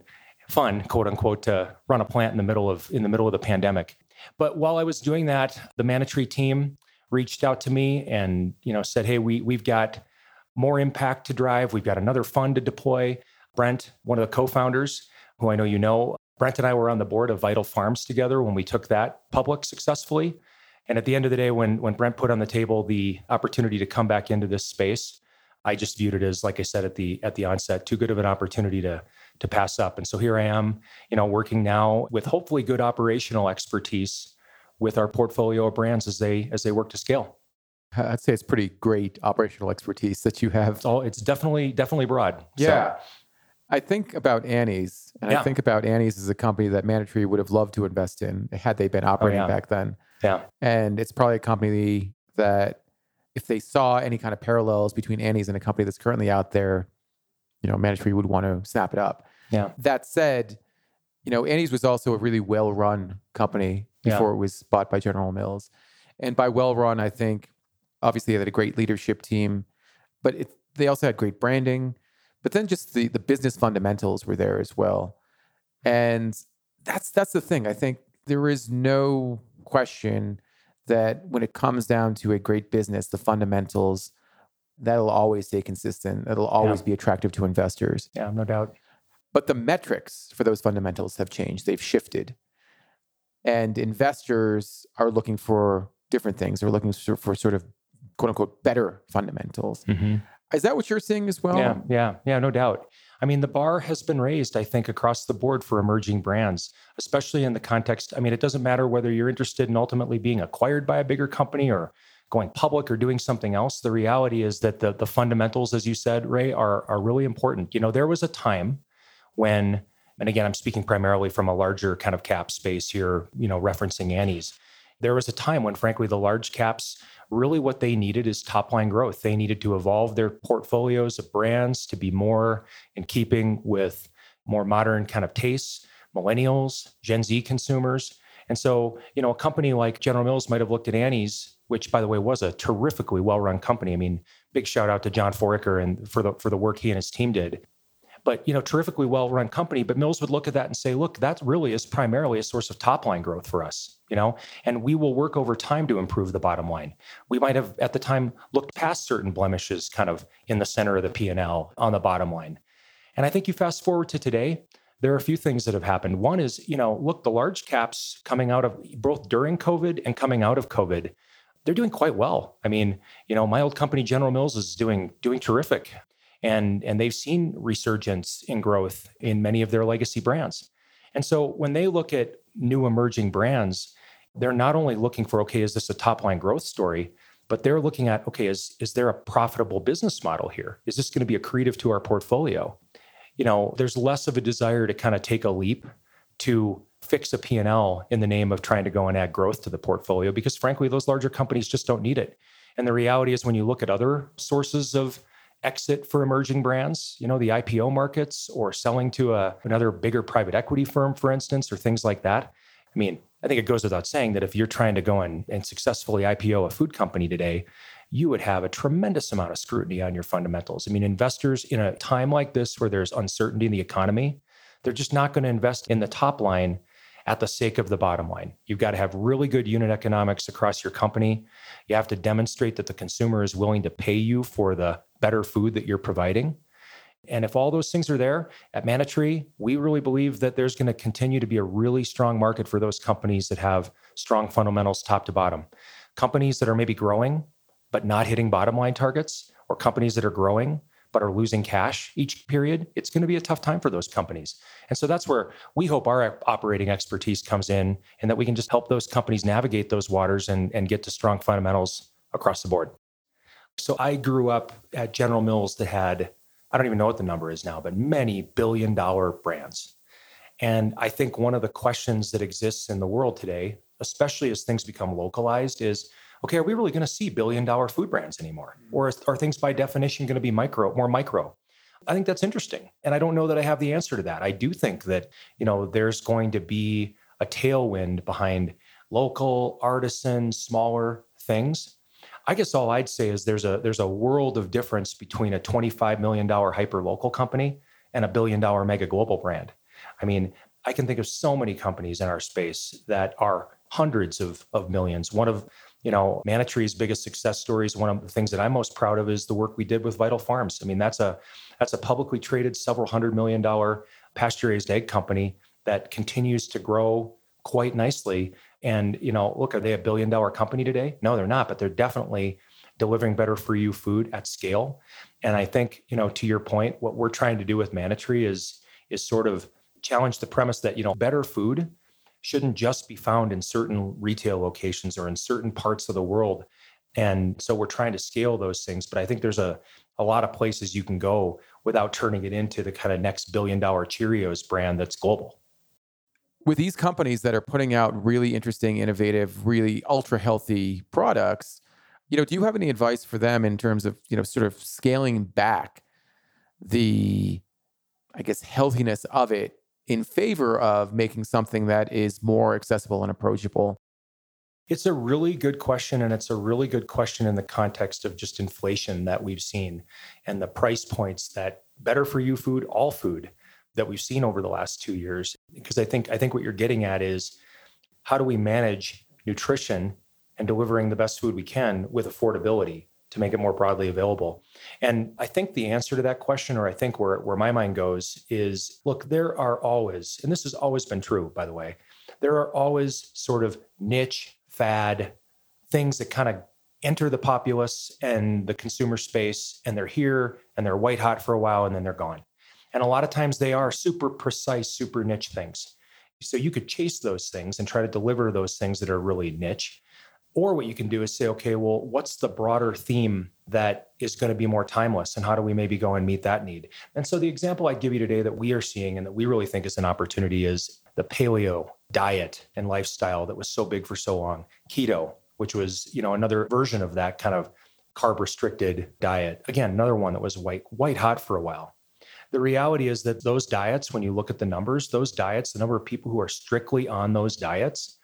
fun, quote unquote, to run a plant in the middle of in the middle of the pandemic. But while I was doing that, the Manna-Tree team reached out to me and you know said, "Hey, we we've got more impact to drive. We've got another fund to deploy." Brent, one of the co-founders, who I know you know, Brent and I were on the board of Vital Farms together when we took that public successfully. And at the end of the day, when when Brent put on the table the opportunity to come back into this space, I just viewed it as, like I said at the at the onset, too good of an opportunity to to pass up. And so here I am, you know, working now with hopefully good operational expertise with our portfolio of brands as they as they work to scale. I'd say it's pretty great operational expertise that you have. It's, all, it's definitely definitely broad. Yeah. So. I think about Annie's, and yeah. I think about Annie's as a company that Manna-Tree would have loved to invest in had they been oh, operating oh, yeah. back then. Yeah. And it's probably a company that if they saw any kind of parallels between Annie's and a company that's currently out there, you know, Manna Tree would want to snap it up. Yeah. That said, you know, Annie's was also a really well run company before yeah. it was bought by General Mills. And by well run, I think obviously they had a great leadership team, but it, they also had great branding. But then just the the business fundamentals were there as well. And that's that's the thing. I think there is no question that when it comes down to a great business, the fundamentals that'll always stay consistent. It'll always yeah. be attractive to investors. Yeah, no doubt. But the metrics for those fundamentals have changed. They've shifted. And investors are looking for different things. They're looking for, for sort of quote unquote better fundamentals. Mm-hmm. Is that what you're seeing as well? Yeah, yeah, yeah, no doubt. I mean, the bar has been raised, I think, across the board for emerging brands, especially in the context. I mean, it doesn't matter whether you're interested in ultimately being acquired by a bigger company or going public or doing something else. The reality is that the, the fundamentals, as you said, Ray, are, are really important. You know, there was a time when, and again, I'm speaking primarily from a larger kind of cap space here, you know, referencing Annie's. There was a time when, frankly, the large caps really what they needed is top line growth. They needed to evolve their portfolios of brands to be more in keeping with more modern kind of tastes, millennials, Gen Z consumers. And so, you know, a company like General Mills might have looked at Annie's, which by the way was a terrifically well-run company. I mean, big shout out to John Foraker and for the for the work he and his team did but you know terrifically well run company but mills would look at that and say look that really is primarily a source of top line growth for us you know? And we will work over time to improve the bottom line. We might have at the time looked past certain blemishes kind of in the center of the p&l on the bottom line. And i think you fast forward to today there are a few things that have happened. One is you know look the large caps coming out of both during covid and coming out of covid they're doing quite well. I mean you know my old company general mills is doing doing terrific and and they've seen resurgence in growth in many of their legacy brands. And so when they look at new emerging brands, they're not only looking for okay, is this a top line growth story, but they're looking at okay, is is there a profitable business model here? Is this going to be accretive to our portfolio? You know, there's less of a desire to kind of take a leap to fix a P&L in the name of trying to go and add growth to the portfolio because frankly those larger companies just don't need it. And the reality is when you look at other sources of exit for emerging brands, you know, the IPO markets or selling to a, another bigger private equity firm, for instance, or things like that. I mean, I think it goes without saying that if you're trying to go and, and successfully IPO a food company today, you would have a tremendous amount of scrutiny on your fundamentals. I mean, investors in a time like this where there's uncertainty in the economy, they're just not going to invest in the top line at the sake of the bottom line. You've got to have really good unit economics across your company. You have to demonstrate that the consumer is willing to pay you for the better food that you're providing. And if all those things are there at Manna Tree, we really believe that there's going to continue to be a really strong market for those companies that have strong fundamentals top to bottom. Companies that are maybe growing, but not hitting bottom line targets, or companies that are growing, but are losing cash each period, it's going to be a tough time for those companies. And so that's where we hope our operating expertise comes in and that we can just help those companies navigate those waters and, and get to strong fundamentals across the board. So I grew up at General Mills that had, I don't even know what the number is now, but many billion dollar brands. And I think one of the questions that exists in the world today, especially as things become localized, is okay, are we really going to see billion dollar food brands anymore? Mm-hmm. Or are things by definition going to be micro, more micro? I think that's interesting. And I don't know that I have the answer to that. I do think that, you know, there's going to be a tailwind behind local, artisan, smaller things I guess all I'd say is there's a there's a world of difference between a 25 million dollar hyper local company and a billion dollar mega global brand. I mean, I can think of so many companies in our space that are hundreds of of millions. One of you know Manna Tree's biggest success stories. One of the things that I'm most proud of is the work we did with Vital Farms. I mean, that's a that's a publicly traded several hundred million dollar pasture raised egg company that continues to grow quite nicely and, you know, look, are they a billion dollar company today? No, they're not, but they're definitely delivering better for you food at scale. And I think, you know, to your point, what we're trying to do with Manna Tree is is sort of challenge the premise that, you know, better food shouldn't just be found in certain retail locations or in certain parts of the world. And so we're trying to scale those things. But I think there's a, a lot of places you can go without turning it into the kind of next billion dollar Cheerios brand that's global with these companies that are putting out really interesting, innovative, really ultra healthy products, You know, do you have any advice for them in terms of, you know, sort of scaling back the, I guess, healthiness of it in favor of making something that is more accessible and approachable? It's a really good question. And it's a really good question in the context of just inflation that we've seen and the price points that better for you food, all food that we've seen over the last two years. Because I think I think what you're getting at is how do we manage nutrition and delivering the best food we can with affordability to make it more broadly available? And I think the answer to that question, or I think where, where my mind goes, is look, there are always, and this has always been true, by the way, there are always sort of niche, fad things that kind of enter the populace and the consumer space, and they're here and they're white hot for a while and then they're gone. And a lot of times they are super precise, super niche things. So you could chase those things and try to deliver those things that are really niche. Or what you can do is say, okay, well, what's the broader theme that is going to be more timeless? And how do we maybe go and meet that need? And so the example I give you today that we are seeing and that we really think is an opportunity is the paleo diet and lifestyle that was so big for so long, keto, which was, you know, another version of that kind of carb restricted diet. Again, another one that was white white hot for a while. The reality is that those diets, when you look at the numbers, those diets, the number of people who are strictly on those diets,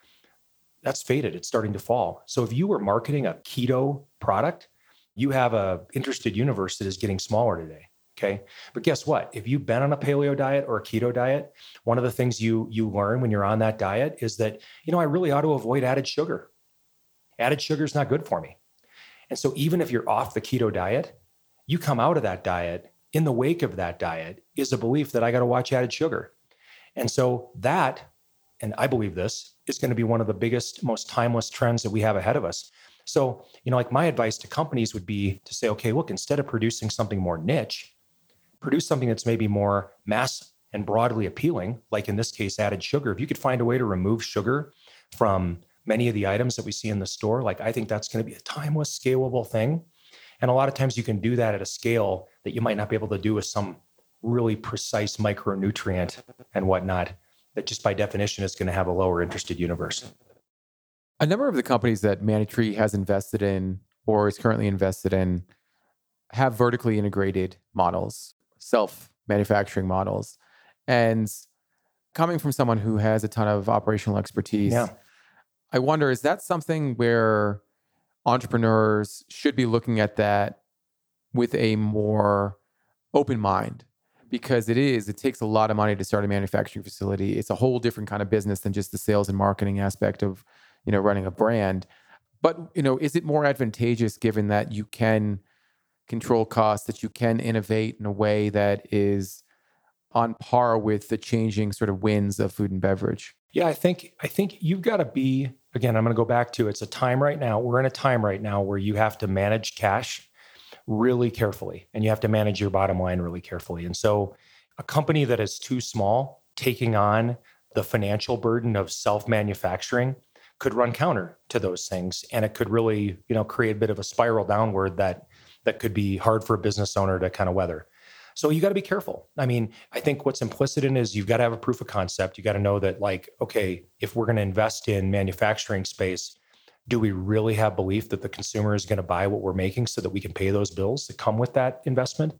that's faded. It's starting to fall. So if you were marketing a keto product, you have a interested universe that is getting smaller today. Okay. But guess what? If you've been on a paleo diet or a keto diet, one of the things you you learn when you're on that diet is that, you know, I really ought to avoid added sugar. Added sugar is not good for me. And so even if you're off the keto diet, you come out of that diet in the wake of that diet is a belief that I got to watch added sugar. And so that, and I believe this, is going to be one of the biggest, most timeless trends that we have ahead of us. So, you know, like my advice to companies would be to say, okay, look, instead of producing something more niche, produce something that's maybe more mass and broadly appealing, like in this case, added sugar. If you could find a way to remove sugar from many of the items that we see in the store, like I think that's going to be a timeless, scalable thing. And a lot of times you can do that at a scale that you might not be able to do with some really precise micronutrient and whatnot that just by definition is going to have a lower interested universe. A number of the companies that Tree has invested in or is currently invested in have vertically integrated models, self manufacturing models. And coming from someone who has a ton of operational expertise, yeah. I wonder is that something where entrepreneurs should be looking at that with a more open mind because it is it takes a lot of money to start a manufacturing facility. It's a whole different kind of business than just the sales and marketing aspect of you know running a brand. But you know is it more advantageous given that you can control costs that you can innovate in a way that is on par with the changing sort of winds of food and beverage yeah i think i think you've got to be again i'm going to go back to it's a time right now we're in a time right now where you have to manage cash really carefully and you have to manage your bottom line really carefully. And so a company that is too small taking on the financial burden of self-manufacturing could run counter to those things and it could really, you know, create a bit of a spiral downward that that could be hard for a business owner to kind of weather. So you got to be careful. I mean, I think what's implicit in is you've got to have a proof of concept. You got to know that like, okay, if we're going to invest in manufacturing space, do we really have belief that the consumer is going to buy what we're making so that we can pay those bills that come with that investment?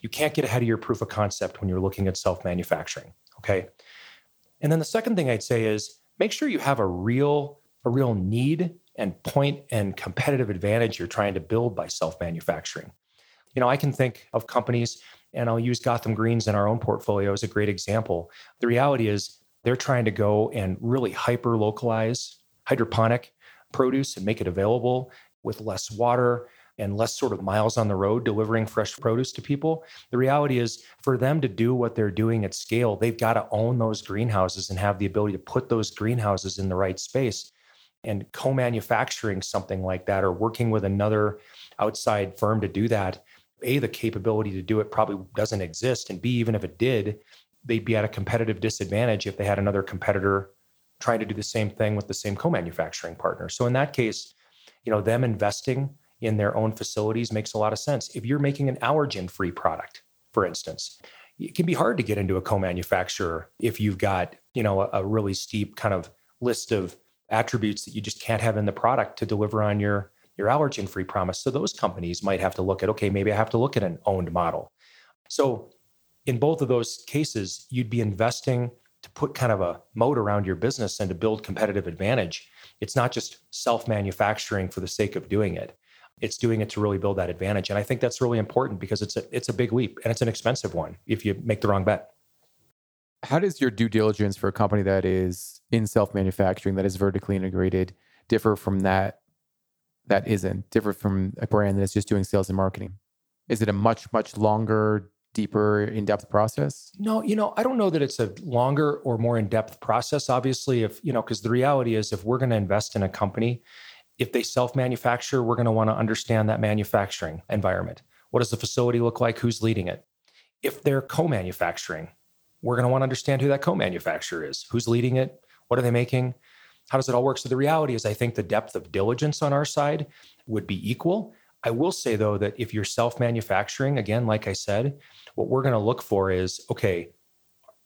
You can't get ahead of your proof of concept when you're looking at self manufacturing. Okay. And then the second thing I'd say is make sure you have a real, a real need and point and competitive advantage you're trying to build by self manufacturing. You know, I can think of companies, and I'll use Gotham Greens in our own portfolio as a great example. The reality is they're trying to go and really hyper localize hydroponic produce and make it available with less water and less sort of miles on the road delivering fresh produce to people. The reality is, for them to do what they're doing at scale, they've got to own those greenhouses and have the ability to put those greenhouses in the right space. And co manufacturing something like that or working with another outside firm to do that, A, the capability to do it probably doesn't exist. And B, even if it did, they'd be at a competitive disadvantage if they had another competitor trying to do the same thing with the same co-manufacturing partner. So in that case, you know, them investing in their own facilities makes a lot of sense. If you're making an allergen-free product, for instance, it can be hard to get into a co-manufacturer if you've got, you know, a, a really steep kind of list of attributes that you just can't have in the product to deliver on your your allergen free promise. So those companies might have to look at, okay, maybe I have to look at an owned model. So in both of those cases, you'd be investing to put kind of a moat around your business and to build competitive advantage. It's not just self manufacturing for the sake of doing it. It's doing it to really build that advantage. And I think that's really important because it's a it's a big leap and it's an expensive one if you make the wrong bet. How does your due diligence for a company that is in self manufacturing, that is vertically integrated, differ from that that isn't, different from a brand that is just doing sales and marketing? Is it a much, much longer, deeper, in depth process? No, you know, I don't know that it's a longer or more in depth process. Obviously, if, you know, because the reality is if we're going to invest in a company, if they self manufacture, we're going to want to understand that manufacturing environment. What does the facility look like? Who's leading it? If they're co manufacturing, we're going to want to understand who that co manufacturer is, who's leading it, what are they making, how does it all work? So the reality is, I think the depth of diligence on our side would be equal. I will say though that if you're self manufacturing, again, like I said, what we're going to look for is okay,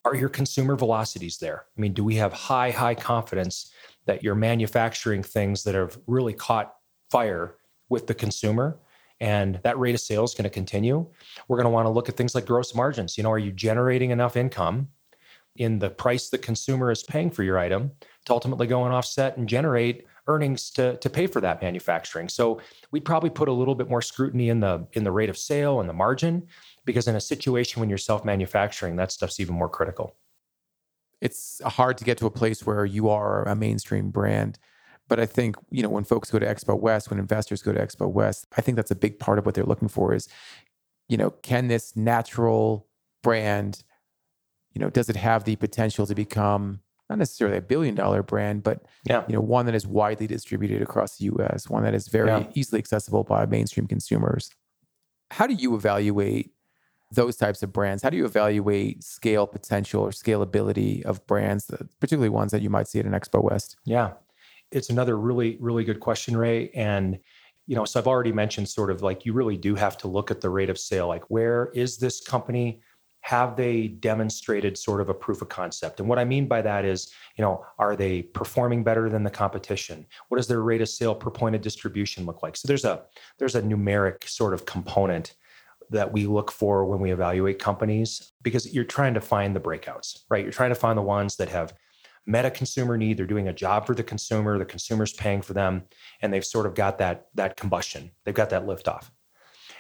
are your consumer velocities there? I mean, do we have high, high confidence that you're manufacturing things that have really caught fire with the consumer? and that rate of sales is going to continue. We're going to want to look at things like gross margins. You know, are you generating enough income in the price the consumer is paying for your item to ultimately go and offset and generate earnings to, to pay for that manufacturing. So we'd probably put a little bit more scrutiny in the in the rate of sale and the margin, because in a situation when you're self-manufacturing, that stuff's even more critical. It's hard to get to a place where you are a mainstream brand. But I think, you know, when folks go to Expo West, when investors go to Expo West, I think that's a big part of what they're looking for is, you know, can this natural brand, you know, does it have the potential to become not necessarily a billion dollar brand, but yeah. you know, one that is widely distributed across the US, one that is very yeah. easily accessible by mainstream consumers. How do you evaluate those types of brands? How do you evaluate scale potential or scalability of brands, uh, particularly ones that you might see at an Expo West? Yeah. It's another really, really good question, Ray. And you know, so I've already mentioned sort of like you really do have to look at the rate of sale. Like, where is this company have they demonstrated sort of a proof of concept? And what I mean by that is, you know, are they performing better than the competition? What does their rate of sale per point of distribution look like? So there's a there's a numeric sort of component that we look for when we evaluate companies because you're trying to find the breakouts, right? You're trying to find the ones that have met a consumer need, they're doing a job for the consumer, the consumer's paying for them, and they've sort of got that that combustion. They've got that lift off.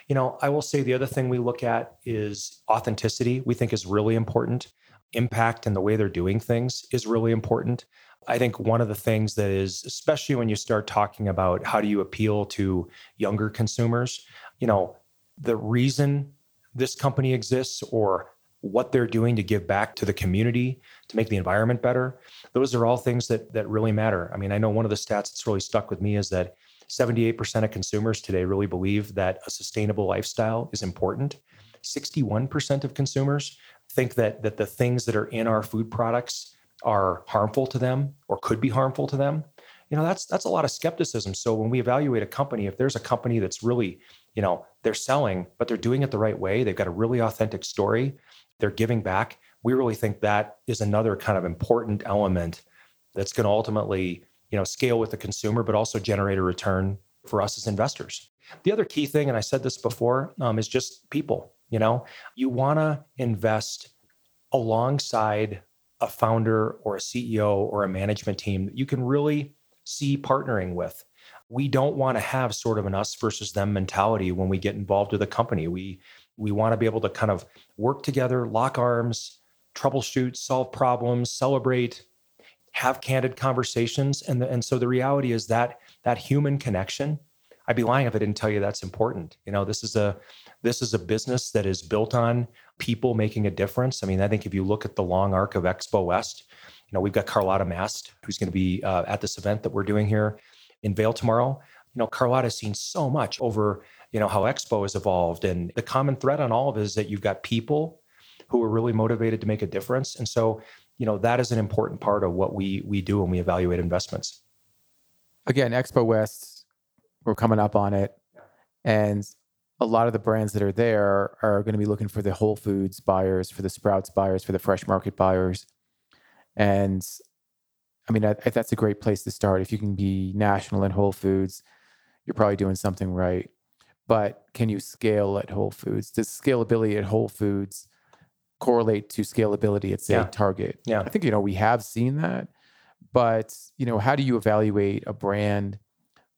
You know, I will say the other thing we look at is authenticity, we think is really important. Impact and the way they're doing things is really important. I think one of the things that is, especially when you start talking about how do you appeal to younger consumers, you know, the reason this company exists or what they're doing to give back to the community to make the environment better those are all things that that really matter i mean i know one of the stats that's really stuck with me is that 78% of consumers today really believe that a sustainable lifestyle is important. 61% of consumers think that, that the things that are in our food products are harmful to them or could be harmful to them. You know, that's that's a lot of skepticism. So when we evaluate a company, if there's a company that's really, you know, they're selling, but they're doing it the right way, they've got a really authentic story, they're giving back, we really think that is another kind of important element that's going to ultimately you know, scale with the consumer, but also generate a return for us as investors. The other key thing, and I said this before, um, is just people. You know, you want to invest alongside a founder or a CEO or a management team that you can really see partnering with. We don't want to have sort of an us versus them mentality when we get involved with a company. We we want to be able to kind of work together, lock arms, troubleshoot, solve problems, celebrate, have candid conversations and the, and so the reality is that that human connection i'd be lying if i didn't tell you that's important. You know this is a this is a business that is built on people making a difference. I mean i think if you look at the long arc of expo west you know we've got carlotta mast who's going to be uh, at this event that we're doing here in Vail tomorrow. You know carlotta's seen so much over you know how expo has evolved and the common thread on all of it is that you've got people who are really motivated to make a difference. And so you know that is an important part of what we we do when we evaluate investments. Again expo west we're coming up on it. And a lot of the brands that are there are going to be looking for the whole foods buyers for the sprouts buyers for the fresh market buyers. And i mean I, I, that's a great place to start. If you can be national in whole foods you're probably doing something right. But can you scale at Whole Foods? Does scalability at Whole Foods correlate to scalability at say Yeah. Target? Yeah. I think you know we have seen that, but you know how do you evaluate a brand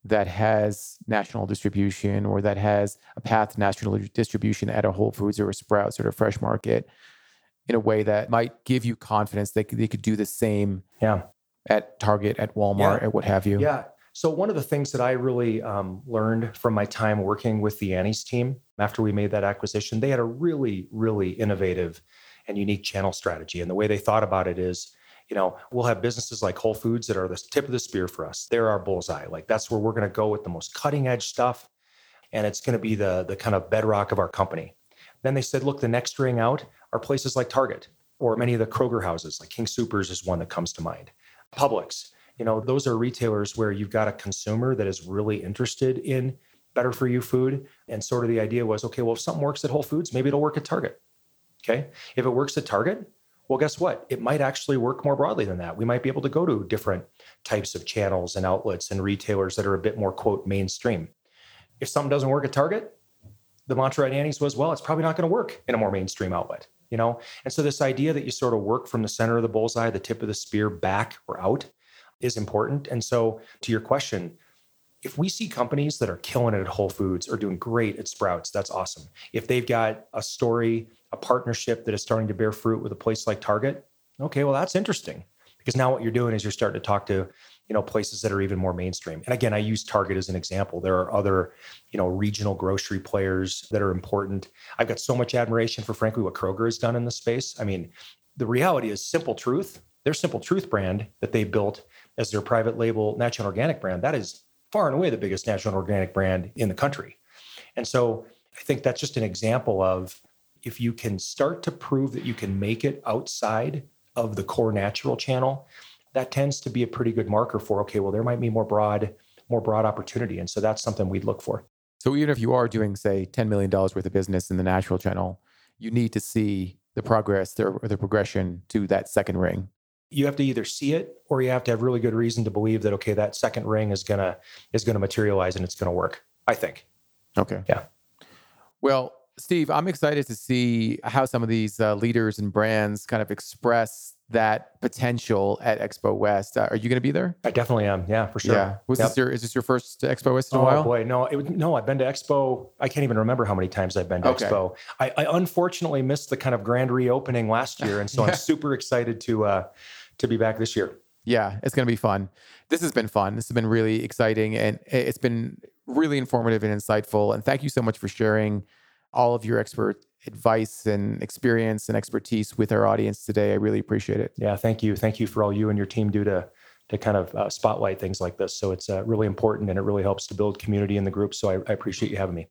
that has national distribution or that has a path to national distribution at a Whole Foods or a Sprouts or a Fresh Market in a way that might give you confidence that they could do the same Yeah. at Target, at Walmart, Yeah. at what have you? Yeah. So one of the things that I really um, learned from my time working with the Annie's team after we made that acquisition, they had a really, really innovative and unique channel strategy. And the way they thought about it is, you know, we'll have businesses like Whole Foods that are the tip of the spear for us. They're our bullseye. Like that's where we're going to go with the most cutting edge stuff, and it's going to be the the kind of bedrock of our company. Then they said, look, the next ring out are places like Target or many of the Kroger houses, like King Supers is one that comes to mind. Publix, you know, those are retailers where you've got a consumer that is really interested in better for you food. And sort of the idea was, okay, well, if something works at Whole Foods, maybe it'll work at Target. Okay. If it works at Target, well, guess what? It might actually work more broadly than that. We might be able to go to different types of channels and outlets and retailers that are a bit more, quote, mainstream. If something doesn't work at Target, the mantra at Annie's was, well, it's probably not going to work in a more mainstream outlet, you know? And so this idea that you sort of work from the center of the bullseye, the tip of the spear back or out is important. And so to your question, if we see companies that are killing it at Whole Foods or doing great at Sprouts, that's awesome. If they've got a story, a partnership that is starting to bear fruit with a place like Target, okay, well, that's interesting. Because now what you're doing is you're starting to talk to you know places that are even more mainstream. And again i use target as an example. There are other you know regional grocery players that are important. I've got so much admiration for frankly what kroger has done in this space. I mean the reality is simple truth their simple truth brand that they built as their private label natural and organic brand that is far and away the biggest natural and organic brand in the country. And so i think that's just an example of if you can start to prove that you can make it outside of the core natural channel that tends to be a pretty good marker for okay well there might be more broad more broad opportunity. And so that's something we'd look for. So even if you are doing, say, $10 million worth of business in the natural channel, you need to see the progress or the progression to that second ring. You have to either see it or you have to have really good reason to believe that okay that second ring is gonna is gonna materialize and it's gonna work i think Okay. Yeah. Well, Steve, I'm excited to see how some of these uh, leaders and brands kind of express that potential at Expo West. Uh, are you going to be there? i definitely am yeah for sure Yeah. Was Yep. this your is this your first Expo West in a Oh while? boy, no, it, would- no. I've been to Expo. I can't even remember how many times I've been to Okay. Expo. I, I unfortunately missed the kind of grand reopening last year, and so Yeah. I'm super excited to uh, to be back this year. Yeah, it's going to be fun. This has been fun. This has been really exciting and it- it's been really informative and insightful. And thank you so much for sharing all of your expert advice and experience and expertise with our audience today. I really appreciate it. Yeah, thank you, thank you for all you and your team do to to kind of uh, spotlight things like this. So it's uh, really important, and it really helps to build community in the group. So I, I appreciate you having me.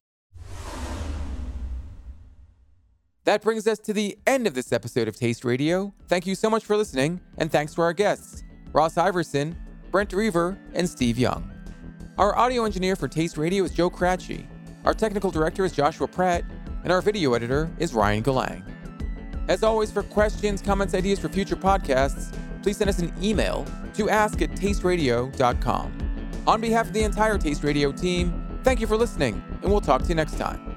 That brings us to the end of this episode of Taste Radio. Thank you so much for listening, and thanks to our guests, Ross Iverson, Brent Reaver, and Steve Young. Our audio engineer for Taste Radio is Joe Cratchy. Our technical director is Joshua Pratt, and our video editor is Ryan Galang. As always, for questions, comments, ideas for future podcasts, please send us an email to ask at tasteradio.com. On behalf of the entire Taste Radio team, thank you for listening, and we'll talk to you next time.